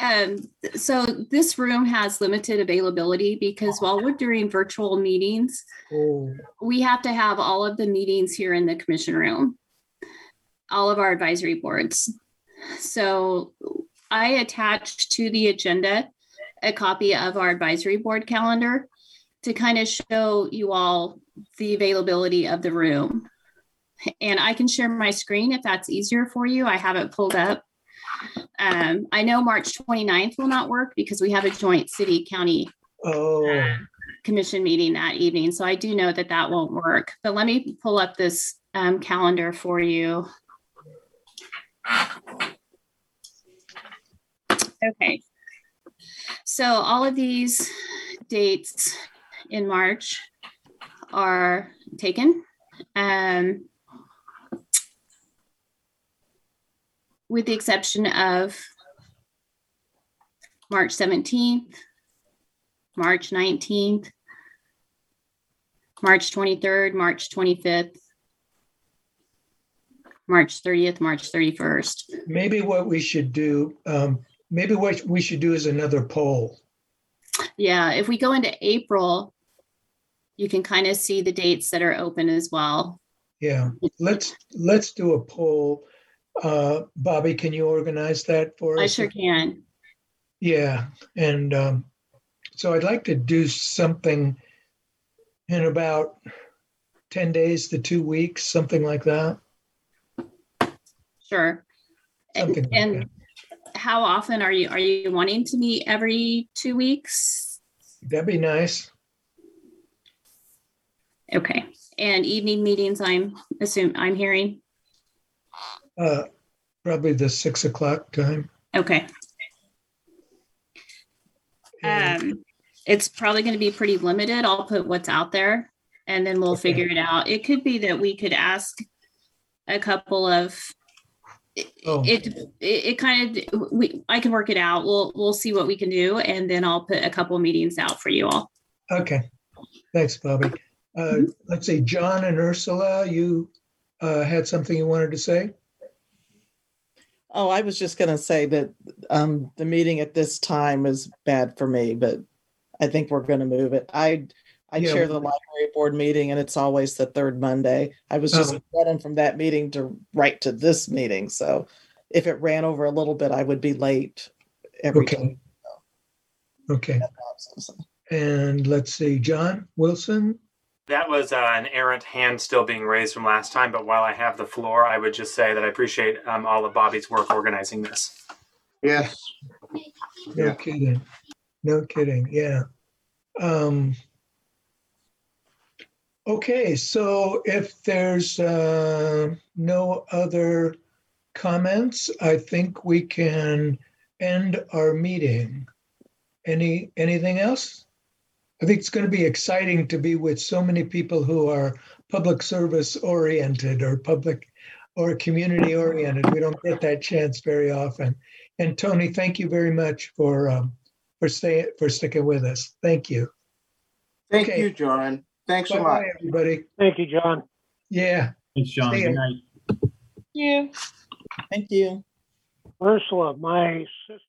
Um, so this room has limited availability because while we're doing virtual meetings, Oh, we have to have all of the meetings here in the commission room, all of our advisory boards. So I attached to the agenda a copy of our advisory board calendar to kind of show you all the availability of the room. And I can share my screen if that's easier for you. I have it pulled up. Um, I know March 29th will not work because we have a joint city county oh, commission meeting that evening. So I do know that that won't work. But let me pull up this um, calendar for you. Okay. So all of these dates in March are taken. Um, with the exception of March 17th, March 19th, March 23rd, March 25th, March 30th, March 31st. maybe what we should do, um, maybe what we should do is another poll. Yeah, if we go into April, you can kind of see the dates that are open as well. Yeah, let's, let's do a poll. Uh, Bobby, can you organize that for us? I sure can. Yeah, and um, so I'd like to do something in about 10 days to two weeks, something like that. Sure. And, like and how often are you are you wanting to meet every two weeks? That'd be nice. Okay. And evening meetings, I'm assume I'm hearing. Uh, probably the six o'clock time. Okay. Um, it's probably going to be pretty limited. I'll put what's out there and then we'll figure it out. It could be that we could ask a couple of Oh, it, it it kind of we I can work it out. We'll we'll see what we can do and then I'll put a couple meetings out for you all. okay. Thanks, Bobby. Uh, let's see, John and Ursula, you uh, had something you wanted to say? Oh, I was just going to say that um, the meeting at this time is bad for me, but I think we're going to move it. I I Yeah. chair the library board meeting, and it's always the third Monday. I was just Oh. running from that meeting to right to this meeting, so if it ran over a little bit, I would be late every Okay. time. Okay. And let's see, John Wilson? That was uh, an errant hand still being raised from last time, but while I have the floor, I would just say that I appreciate um, all of Bobby's work organizing this. Yes. No Yeah. kidding. No kidding. Yeah. Um, okay, so if there's uh, no other comments, I think we can end our meeting. Any anything else? I think it's going to be exciting to be with so many people who are public service oriented or public or community oriented. We don't get that chance very often. And Toni, thank you very much for um, for staying for sticking with us. Thank you. Thank Okay. you, John. Thanks a lot. Everybody. Thank you, John. Yeah. Thanks, John. Good night. Thank You. Thank you. Ursula, my sister